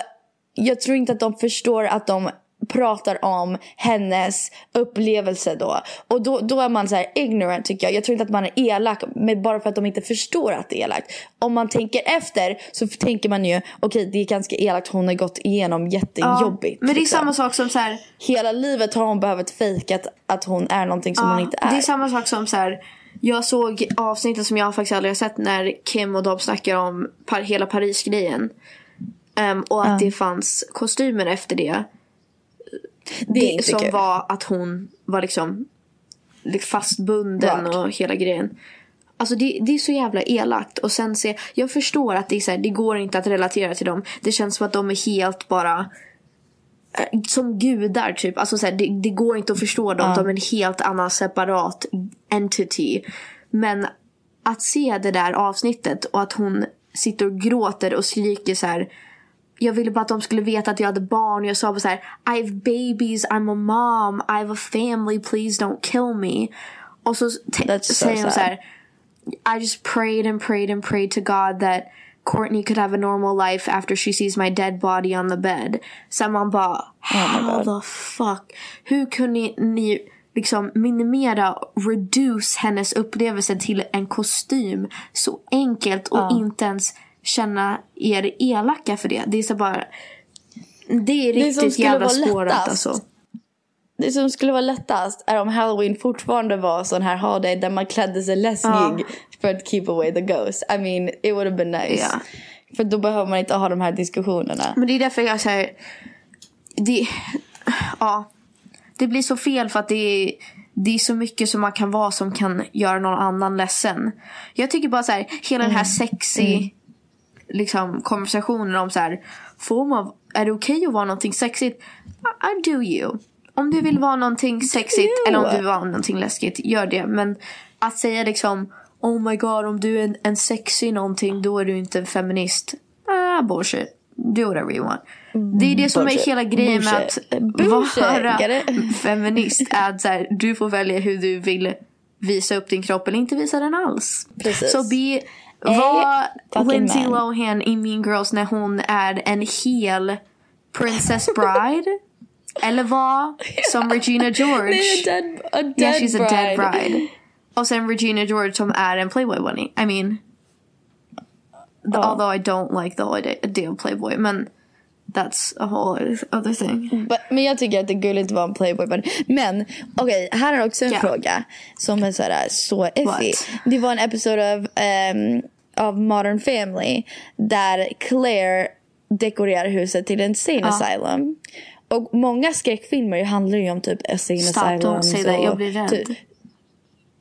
Speaker 4: jag tror inte att de förstår att de pratar om hennes upplevelse då. Och då, då är man så här ignorant tycker jag. Jag tror inte att man är elak med bara för att de inte förstår att det är elakt. Om man tänker efter så tänker man ju okej okay, det är ganska elakt, hon har gått igenom jättejobbigt.
Speaker 3: Ja, men det är liksom. samma sak som så här.
Speaker 4: Hela livet har hon behövt fejka att, att hon är någonting som ja, hon inte är.
Speaker 3: Det är samma sak som så här. Jag såg avsnittet som jag faktiskt aldrig har sett när Kim och de snackar om par, hela Paris-grejen. Um, och att ja. det fanns kostymer efter det. Det, det som kul. var att hon var liksom fastbunden Rock. och hela grejen. Alltså det, det, är så jävla elakt. Och sen se, jag förstår att det, är så här, det går inte att relatera till dem. Det känns som att de är helt bara eh, som gudar typ. Alltså så här, det, det, går inte att förstå dem. Uh. De är en helt annan separat entity. Men att se det där avsnittet och att hon sitter och gråter och skriker så här jag ville bara att de skulle veta att jag hade barn. Jag sa bara så här, I have babies, I'm a mom, I have a family, please don't kill me. Och så
Speaker 4: so
Speaker 3: säger hon
Speaker 4: sad.
Speaker 3: så här. I just prayed and prayed and prayed to God that Courtney could have a normal life after she sees my dead body on the bed. Sen man bara, how the fuck? Hur kunde ni, liksom minimera, reduce hennes upplevelse till en kostym så enkelt och inte ens känna er elaka för det? Det är så bara, det är
Speaker 4: Det
Speaker 3: riktigt
Speaker 4: skulle
Speaker 3: jävla spårat alltså.
Speaker 4: Det som skulle vara lättast är om Halloween fortfarande var sån här holiday där man klädde sig läskig
Speaker 3: Ja.
Speaker 4: för att keep away the ghost. I mean, it would have been nice.
Speaker 3: Ja.
Speaker 4: För då behöver man inte ha de här diskussionerna.
Speaker 3: Men det är därför jag säger... Det, ja, det blir så fel för att det är, det är så mycket som man kan vara som kan göra någon annan ledsen. Jag tycker bara så här, hela den här sexy liksom, konversationen om så här, får man, är det okej att vara någonting sexigt? I, I do you. Om du vill vara någonting sexigt eller om du vill vara någonting läskigt, gör det. Men att säga liksom Oh my god, om du är en, en sexy någonting då är du inte en feminist. Ah, bullshit. Do whatever you want. Det är det som
Speaker 4: Bullshit.
Speaker 3: är hela grejen med att
Speaker 4: Bullshit.
Speaker 3: Vara <laughs> feminist. Är att så här, du får välja hur du vill visa upp din kropp eller inte visa den alls.
Speaker 4: Precis.
Speaker 3: Så be, var Lindsay
Speaker 4: man.
Speaker 3: Lohan i Mean Girls när hon är en hel Princess Bride. eller var som Regina <laughs> George.
Speaker 4: Nej, a dead, a dead
Speaker 3: Yeah, she's
Speaker 4: bride.
Speaker 3: a dead bride. Och sen Regina George som är en Playboy bunny. I mean, the, although I don't like the idea of Playboy, men that's a whole other thing.
Speaker 4: But, men jag tycker att det är gulligt att vara en playboy. Men, men okej, här är också en
Speaker 3: Ja.
Speaker 4: fråga som är så, här, så.
Speaker 3: What?
Speaker 4: Det var en episod av, ehm, av Modern Family där Claire dekorerar huset till en insane asylum. Och många skräckfilmer handlar ju om typ insane
Speaker 3: Stop,
Speaker 4: asylums.
Speaker 3: don't that.
Speaker 4: och
Speaker 3: Jag blir rädd.
Speaker 4: Typ,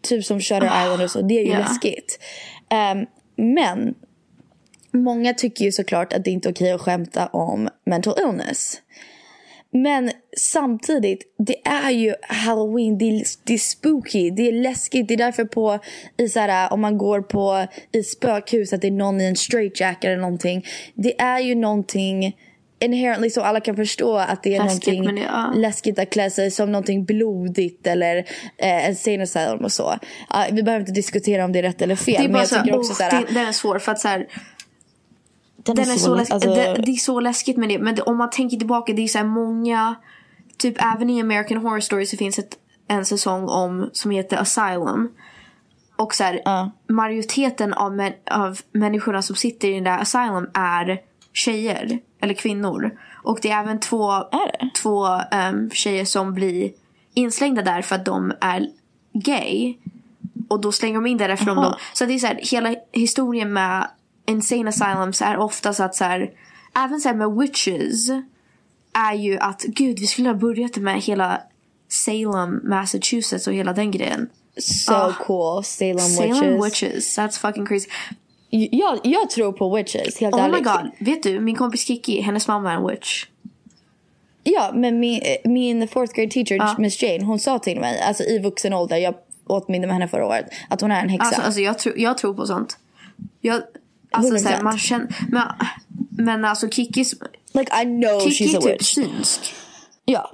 Speaker 4: typ som Shutter Island och så. Det är ju
Speaker 3: Ja.
Speaker 4: läskigt. Ehm, men många tycker ju såklart att det inte är okej att skämta om mental illness. Men samtidigt, det är ju halloween, det är, det är spooky, det är läskigt. Det är därför på, i så här, om man går på i spökhus, att det är någon i en straitjacket eller någonting. Det är ju någonting inherently så alla kan förstå att det är
Speaker 3: Läskigt,
Speaker 4: någonting
Speaker 3: men ja.
Speaker 4: läskigt att klä sig som någonting blodigt eller eh, en scene asylum och så. Ja, vi behöver inte diskutera om det är rätt eller fel.
Speaker 3: Det är
Speaker 4: men
Speaker 3: bara
Speaker 4: jag
Speaker 3: så, oh,
Speaker 4: också så här,
Speaker 3: det, den är svår för att så här,
Speaker 4: den,
Speaker 3: den är så läskigt.
Speaker 4: alltså-
Speaker 3: det, det är så läskigt med det. Men det, om man tänker tillbaka, det är så här många, typ även i American Horror Story så finns ett, en säsong om som heter Asylum. Och så här,
Speaker 4: Ja.
Speaker 3: majoriteten av, män, av människorna som sitter i den där asylum är tjejer eller kvinnor. Och det är även två,
Speaker 4: Är
Speaker 3: två um, tjejer som blir inslängda där för att de är gay. Och då slänger de in det därför de. Så det är så här, hela historien med insane asylums är ofta så att så här, även så här med witches är ju att gud vi skulle ha börjat med hela Salem, Massachusetts och hela den grejen.
Speaker 4: So
Speaker 3: Ah.
Speaker 4: cool, Salem,
Speaker 3: Salem
Speaker 4: witches.
Speaker 3: witches, that's fucking crazy.
Speaker 4: Jag, jag tror på witches, helt
Speaker 3: Oh my
Speaker 4: ärligt.
Speaker 3: god, vet du min kompis Kiki, hennes mamma är en witch.
Speaker 4: Ja, men min, min fourth grade teacher,
Speaker 3: Ja.
Speaker 4: Miss Jane, hon sa till mig, alltså i vuxen ålder, jag åt middag med henne förra året, att hon är en häxa.
Speaker 3: Alltså, alltså jag, tror, jag tror på sånt. Jag, alltså,
Speaker 4: 100%.
Speaker 3: så här, man känner, men, men alltså Kikis,
Speaker 4: like I know
Speaker 3: Kiki
Speaker 4: she's a
Speaker 3: typ
Speaker 4: witch.
Speaker 3: synsk.
Speaker 4: Ja.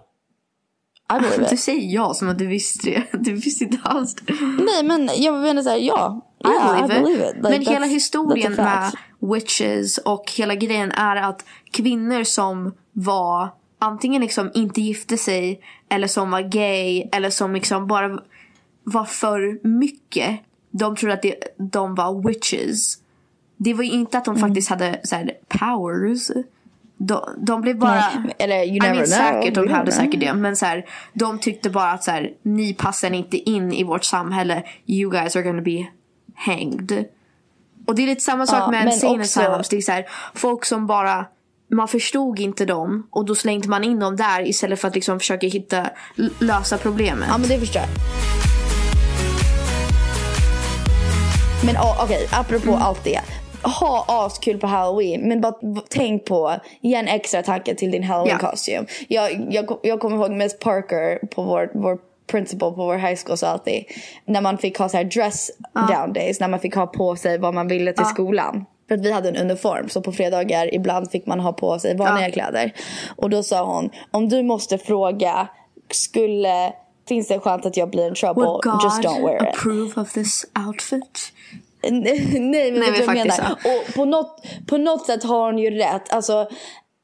Speaker 4: I believe
Speaker 3: Du
Speaker 4: it.
Speaker 3: säger ja som att du visste det. <laughs> Du visste inte alls det.
Speaker 4: Nej men jag menar såhär, ja.
Speaker 3: I
Speaker 4: Yeah,
Speaker 3: believe,
Speaker 4: I believe it. Like,
Speaker 3: Men hela historien med witches och hela grejen är att kvinnor som var antingen liksom inte gifte sig eller som var gay eller som liksom bara var för mycket. De trodde att de var witches. Det var ju inte att de
Speaker 4: Mm.
Speaker 3: faktiskt hade så här, powers. De, de blev bara...
Speaker 4: Nej, eller you
Speaker 3: I
Speaker 4: never
Speaker 3: mean,
Speaker 4: know.
Speaker 3: säkert, de hade säkert det. Men så här, de tyckte bara att så här, ni passar inte in i vårt samhälle. You guys are gonna be hanged. Och det är lite samma sak
Speaker 4: Ja,
Speaker 3: med insane
Speaker 4: också-
Speaker 3: asylums. Det är så här, folk som bara man förstod inte dem och då slängde man in dem där istället för att liksom försöka hitta lösa problemet.
Speaker 4: Ja men det förstår jag. Men oh, okej, apropå
Speaker 3: Mm.
Speaker 4: allt det. Ha askul på halloween men bara tänk på, ge en extra tanke till din halloween
Speaker 3: Ja.
Speaker 4: costume. Jag, jag, jag kommer ihåg Miss Parker på vår, vår principal på vår high school sa alltid när man fick ha så här dress down days, när man fick ha på sig vad man ville till skolan. För att vi hade en uniform så på fredagar ibland fick man ha på sig vanliga
Speaker 3: Ja.
Speaker 4: kläder. Och då sa hon, om du måste fråga skulle finns det en chans att jag blir in trouble.
Speaker 3: Would God
Speaker 4: Just don't wear it.
Speaker 3: approve of this outfit? <laughs>
Speaker 4: Nej men
Speaker 3: Nej, men
Speaker 4: jag
Speaker 3: faktiskt
Speaker 4: menar? Och på något, på något sätt har hon ju rätt. Alltså,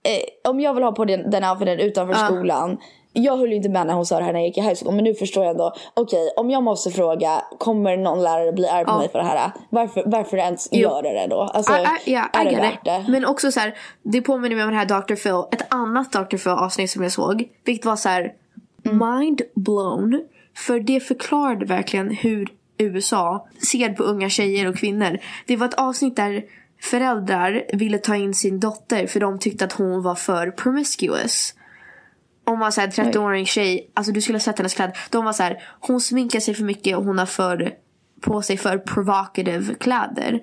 Speaker 4: eh, om jag vill ha på den, den outfiten utanför skolan. Jag höll ju inte med när hon sa det här när jag gick i high school. Men nu förstår jag ändå. Okej, om jag måste fråga. Kommer någon lärare bli arg på
Speaker 3: Ja.
Speaker 4: mig för det här? Varför, varför ens
Speaker 3: Jo.
Speaker 4: göra det då? Alltså,
Speaker 3: I, I, yeah,
Speaker 4: är
Speaker 3: I
Speaker 4: det värt det?
Speaker 3: Men också så här, det påminner mig om det här Dr. Phil. Ett annat Dr. Phil avsnitt som jag såg. Vilket var så här mind blown. För det förklarade verkligen hur USA ser på unga tjejer och kvinnor. Det var ett avsnitt där föräldrar ville ta in sin dotter för de tyckte att hon var för promiscuous. Om man säger 13-årig tjej, alltså du skulle ha sett hennes kläder. De var så här, hon sminkar sig för mycket och hon har för, på sig för provocative kläder.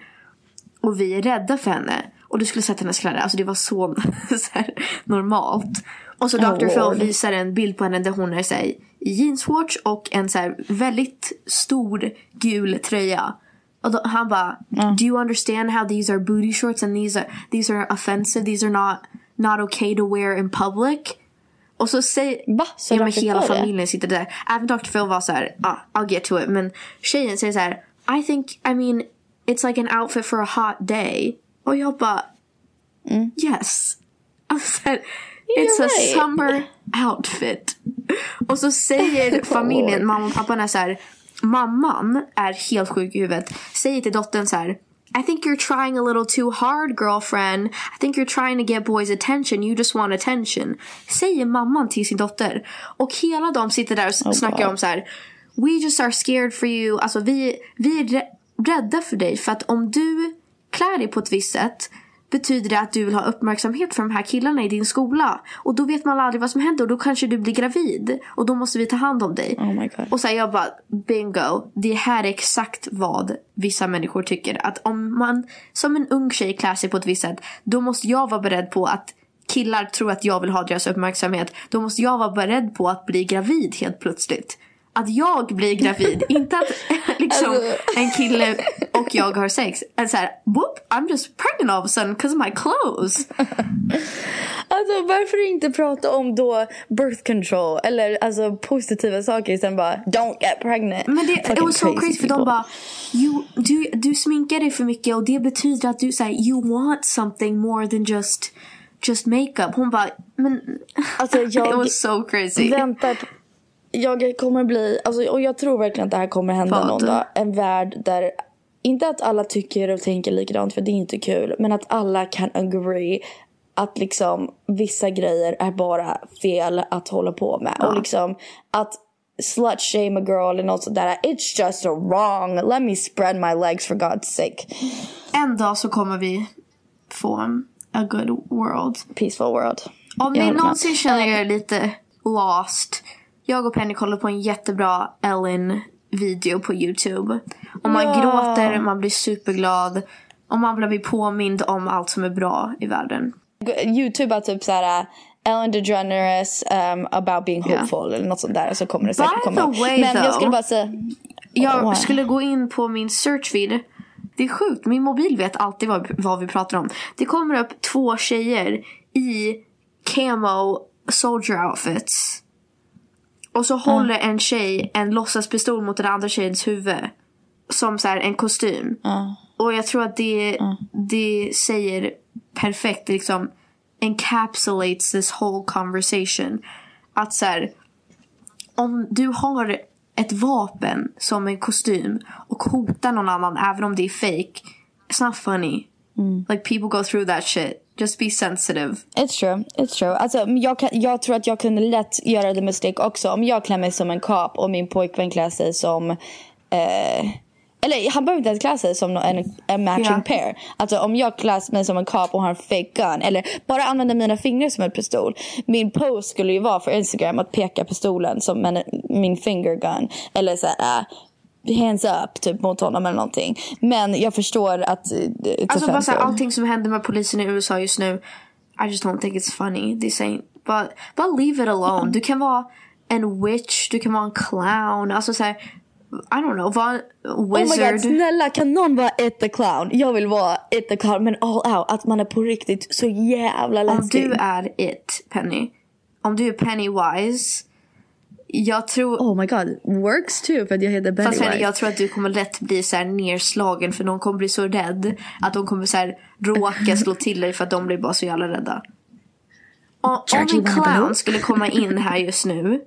Speaker 3: Och vi är rädda för henne. Och du skulle sett hennes kläder. Alltså det var så, <laughs> så här, normalt. Och så
Speaker 4: Oh,
Speaker 3: Dr. Phil
Speaker 4: Lord.
Speaker 3: visar en bild på henne där hon är så här, i jeansshorts och en så här, väldigt stor gul tröja. Och då, han bara, do you understand how these are booty shorts and these are, these are offensive, these are not, not okay to wear in public? Och så säger...
Speaker 4: Va? Så
Speaker 3: ja, men hela
Speaker 4: Phil det?
Speaker 3: familjen sitter där. Även Dr. Phil var så här, ah, I'll get to it. Men tjejen säger så här, I think, I mean, it's like an outfit for a hot day. Och jag bara, yes. <laughs> Alltså, här, it's a
Speaker 4: right.
Speaker 3: summer outfit. Och så säger <laughs> familjen, mamma och pappan är så här, mamman är helt sjuk i huvudet. Säger till dottern så här, I think you're trying a little too hard girlfriend. I think you're trying to get boys attention. You just want attention. Säger mamman till sin dotter. Och hela de sitter där och s- snackar
Speaker 4: God.
Speaker 3: om så här. We just are scared for you. Alltså vi, vi är rä- rädda för dig. För att om du klär dig på ett visst sätt betyder det att du vill ha uppmärksamhet från de här killarna i din skola. Och då vet man aldrig vad som händer och då kanske du blir gravid. Och då måste vi ta hand om dig.
Speaker 4: Oh my God.
Speaker 3: Och så här, jag bara, bingo. Det här är exakt vad vissa människor tycker. Att om man som en ung tjej klär sig på ett visst sätt. Då måste jag vara beredd på att killar tror att jag vill ha deras uppmärksamhet. Då måste jag vara beredd på att bli gravid helt plötsligt. Att jag blir gravid. <laughs> inte att <laughs> liksom
Speaker 4: Alltså-
Speaker 3: en kille och jag har sex. Att så här, whoop, I'm just pregnant all of a sudden because of my clothes. <laughs>
Speaker 4: Alltså varför inte prata om då birth control eller alltså positiva saker istället bara don't get pregnant.
Speaker 3: Men det, it
Speaker 4: Fucking
Speaker 3: was so crazy för de bara you, du, du sminkar dig för mycket och det betyder att du säger you want something more than just just makeup. Hon bara men
Speaker 4: Alltså, jag
Speaker 3: it was so crazy.
Speaker 4: väntar Jag kommer bli, alltså, och jag tror verkligen att det här kommer hända
Speaker 3: Vad?
Speaker 4: någon dag. En värld där, inte att alla tycker och tänker likadant för det är inte kul. Men att alla kan agree att liksom vissa grejer är bara fel att hålla på med. Och liksom att slut shame a girl eller något sånt där. It's just wrong. Let me spread my legs for God's sake.
Speaker 3: En dag så kommer vi få en a good world.
Speaker 4: Peaceful world.
Speaker 3: Om
Speaker 4: Jag
Speaker 3: ni någonsin känner er lite lost. Jag och Penny kollade på en jättebra Ellen-video på YouTube. Och man
Speaker 4: Ja.
Speaker 3: gråter, man blir superglad. Och man blir påmind om allt som är bra i världen.
Speaker 4: Youtube har typ såhär Ellen DeGeneres um, about being hopeful eller något sånt där så kommer det säkert
Speaker 3: By
Speaker 4: komma.
Speaker 3: the way,
Speaker 4: Men jag
Speaker 3: though-
Speaker 4: skulle bara säga
Speaker 3: Jag
Speaker 4: Wow.
Speaker 3: skulle gå in på min search feed. Det är sjukt, min mobil vet alltid vad, vad vi pratar om. Det kommer upp två tjejer i camo soldier outfits. Och så håller en tjej en låtsaspistol mot den andra tjejens huvud. Som så här en kostym. Och jag tror att det, det säger perfekt, liksom encapsulates this whole conversation. Att så här, om du har ett vapen som en kostym och hotar någon annan även om det är fake. It's not funny. Like people go through that shit. Just be sensitive.
Speaker 4: It's true, it's true. Alltså, jag, kan, jag tror att jag kunde lätt göra the mistake också. Om jag klär mig som en kap och min pojkvän klär sig som... Eh, eller han behöver inte ens klä sig som en, en matching
Speaker 3: Ja.
Speaker 4: pair. Alltså om jag klär mig som en kap och har en fake gun. Eller bara använder mina fingrar som en pistol. Min post skulle ju vara för Instagram att peka pistolen som en, min finger gun. Eller så här, äh, hands up typ mot honom eller någonting. Men jag förstår att... eh,
Speaker 3: Alltså bara såhär, allting som händer med polisen i USA just nu. I just don't think it's funny. Det saying, bara, bara leave it alone. Du kan vara en witch, du kan vara en clown. Alltså såhär, I don't know, vara en
Speaker 4: Oh my
Speaker 3: wizard.
Speaker 4: god, snälla kan någon vara It the clown? Jag vill vara It the clown men all out. Att man är på riktigt så jävla
Speaker 3: Om
Speaker 4: läskig.
Speaker 3: du är it, Penny. Om du är Pennywise. Jag tror...
Speaker 4: Oh my god, works too för att jag heter
Speaker 3: Fast
Speaker 4: Pennywise.
Speaker 3: Henrik, jag tror att du kommer lätt bli så här nerslagen för någon kommer bli så rädd att de kommer så här råka slå till dig för att de blir bara så jävla rädda. Och, om en clown skulle komma in här just nu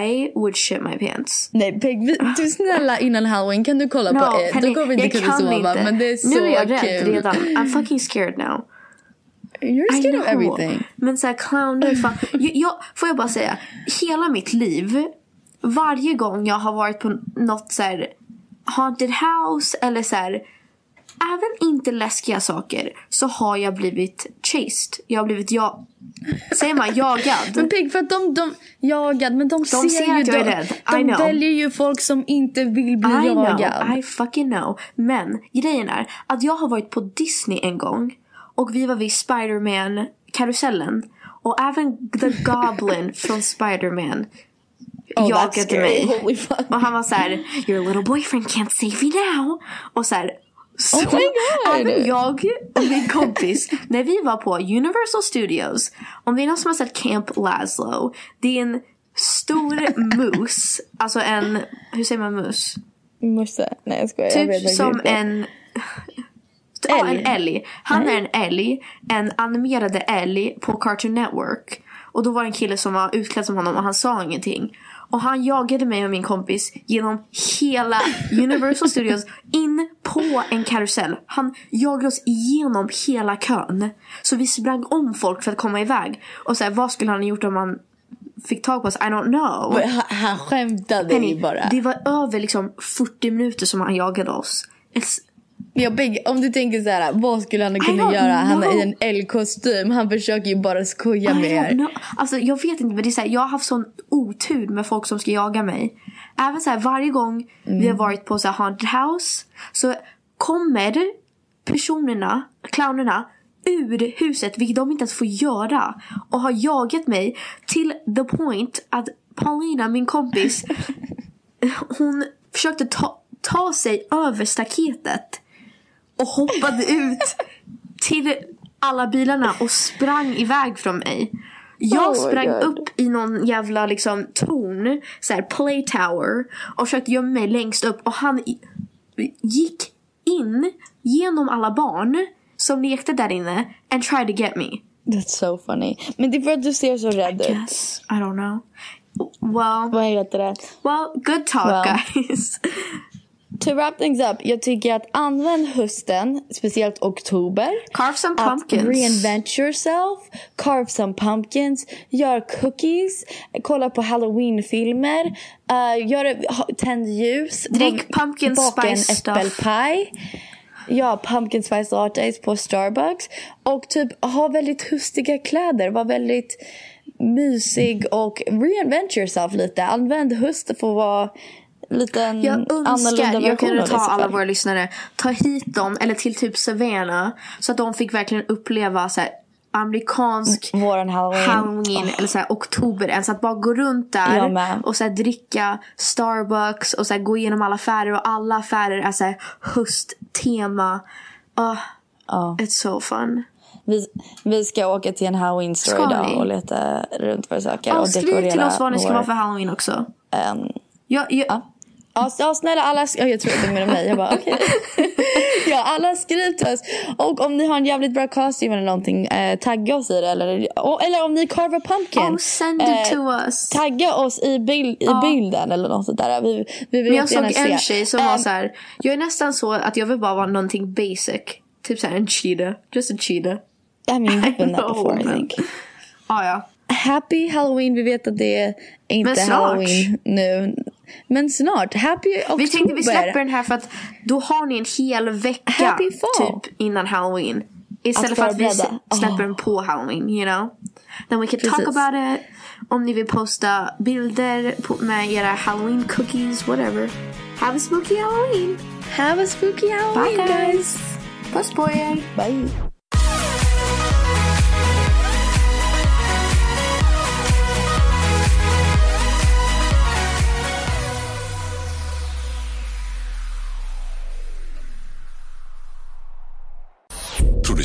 Speaker 3: I would shit my pants.
Speaker 4: Nej Peg, du snälla innan halloween kan du kolla på it? Då kommer vi inte kunna sova
Speaker 3: inte.
Speaker 4: men det är så
Speaker 3: Nu är jag
Speaker 4: kul.
Speaker 3: rädd redan. I'm fucking scared now.
Speaker 4: You're
Speaker 3: I
Speaker 4: scared of everything.
Speaker 3: Men såhär clowner, fan. <laughs> jag, jag, får jag bara säga. Hela mitt liv. Varje gång jag har varit på något så här haunted house eller så här. Även inte läskiga saker så har jag blivit chased. Jag har blivit jag... Säger man jagad?
Speaker 4: Men Peg för att de, de jagad men de, ser,
Speaker 3: ser
Speaker 4: ju
Speaker 3: att jag är
Speaker 4: de,
Speaker 3: rädd. I
Speaker 4: de
Speaker 3: know.
Speaker 4: väljer ju folk som inte vill bli
Speaker 3: I
Speaker 4: jagad.
Speaker 3: know, I fucking know. Men grejen är att jag har varit på Disney en gång och vi var vid Spider-Man karusellen och även The Goblin <laughs> från Spider-Man
Speaker 4: Oh,
Speaker 3: jagade mig. Och han var så här: your little boyfriend can't save you now. Och så här, så
Speaker 4: Oh my God.
Speaker 3: även jag och min kompis, när vi var på Universal Studios, om det är någon som har sett Camp Laszlo, det är en stor mus, alltså en, hur säger man mus?
Speaker 4: Musse. Nej jag skojar. jag
Speaker 3: Typ
Speaker 4: faktiskt
Speaker 3: som en... Ja, en älg. Han är en älg. En animerad älg på Cartoon Network. Och då var det en kille som var utklädd som honom och han sa ingenting. Och han jagade mig och min kompis genom hela <laughs> Universal Studios in på en karusell. Han jagade oss igenom hela kön. Så vi sprang om folk för att komma iväg. Och så här, vad skulle han ha gjort om han fick tag på oss? I don't know.
Speaker 4: Han, skämtade ju bara.
Speaker 3: det var över liksom 40 minuter som han jagade oss.
Speaker 4: Ja, Peg, om du tänker så här, vad skulle han kunna göra? Han är i en älgkostym. Han försöker ju bara skoja
Speaker 3: I
Speaker 4: med er.
Speaker 3: know. Alltså, jag vet inte, men det är så här, jag har haft sån otur med folk som ska jaga mig. Även så här, varje gång vi har
Speaker 4: Mm.
Speaker 3: varit på så här haunted house så kommer personerna, clownerna, ur huset, vilket de inte ens får göra. Och har jagat mig till the point att Paulina, min kompis, <laughs> hon försökte ta, ta sig över staketet och hoppade ut till alla bilarna och sprang iväg från mig. Jag
Speaker 4: Oh
Speaker 3: sprang upp i någon jävla liksom torn, så här play tower och försökte gömma mig längst upp och han i- gick in genom alla barn som lekte där inne and tried to get me.
Speaker 4: That's so funny. Men det är för att du ser så rädd ut.
Speaker 3: Yes, I don't know. Well,
Speaker 4: Vad heter det?
Speaker 3: well, good talk
Speaker 4: Well.
Speaker 3: guys. <laughs>
Speaker 4: To wrap things up, jag tycker att använd hösten, speciellt oktober.
Speaker 3: Carve some
Speaker 4: Att
Speaker 3: pumpkins.
Speaker 4: reinvent yourself, carve some pumpkins, gör cookies, kolla på halloween-filmer, uh, gör, ha- tänd ljus,
Speaker 3: Drick
Speaker 4: bak-
Speaker 3: pumpkin
Speaker 4: baka en
Speaker 3: spice stuff.
Speaker 4: äppelpaj. Ja, pumpkin spice lattes på Starbucks. Och typ ha väldigt hustiga kläder, var väldigt mysig och reinvent yourself lite. Använd höst för att vara lite en
Speaker 3: Jag önskar jag kunde ta alla våra lyssnare, ta hit dem eller till typ Savannah så att de fick verkligen uppleva så här, amerikansk
Speaker 4: Våran halloween.
Speaker 3: halloween eller så här, oktober. Alltså att bara gå runt där och så här, dricka Starbucks och så här, gå igenom alla affärer och alla affärer är så här, hösttema. Oh,
Speaker 4: Ja.
Speaker 3: It's so fun.
Speaker 4: Vi, vi ska åka till en halloween store idag och leta runt vad saker.
Speaker 3: Ja,
Speaker 4: och
Speaker 3: skriv till oss vad ni ska
Speaker 4: vår,
Speaker 3: vara för halloween också.
Speaker 4: ehm,
Speaker 3: Jag, jag,
Speaker 4: ja. Ja, snälla alla, ja, jag tror att du menar mig. Jag bara okej. <laughs> ja, alla skriv till oss. Och om ni har en jävligt bra costume eller någonting, eh, tagga oss i det. Eller, och, eller om ni carve a pumpkin.
Speaker 3: oh, send it
Speaker 4: eh,
Speaker 3: to us.
Speaker 4: Tagga oss i, bild, i bilden eller något sånt där. Vi, vi vill
Speaker 3: Men jag såg en
Speaker 4: se.
Speaker 3: tjej som var
Speaker 4: Ehm,
Speaker 3: så här. Jag är nästan så att jag vill bara vara någonting basic. Typ såhär en cheetah. Just a cheetah.
Speaker 4: I mean, you've been that before I think.
Speaker 3: Ah, ja.
Speaker 4: Happy halloween. Vi vet att det är inte halloween nu. Men snart. Happy oktober.
Speaker 3: Vi tänkte vi släpper den här för att då har ni en hel vecka typ innan halloween. Istället
Speaker 4: Att
Speaker 3: för att vi släpper
Speaker 4: Oh.
Speaker 3: den på halloween, you know. Then we can talk
Speaker 4: Precis.
Speaker 3: about it. Om ni vill posta bilder på, med era halloween cookies, whatever. Have a spooky halloween.
Speaker 4: Have a spooky halloween
Speaker 3: Bye
Speaker 4: guys.
Speaker 3: guys. Puss på er.
Speaker 4: Bye.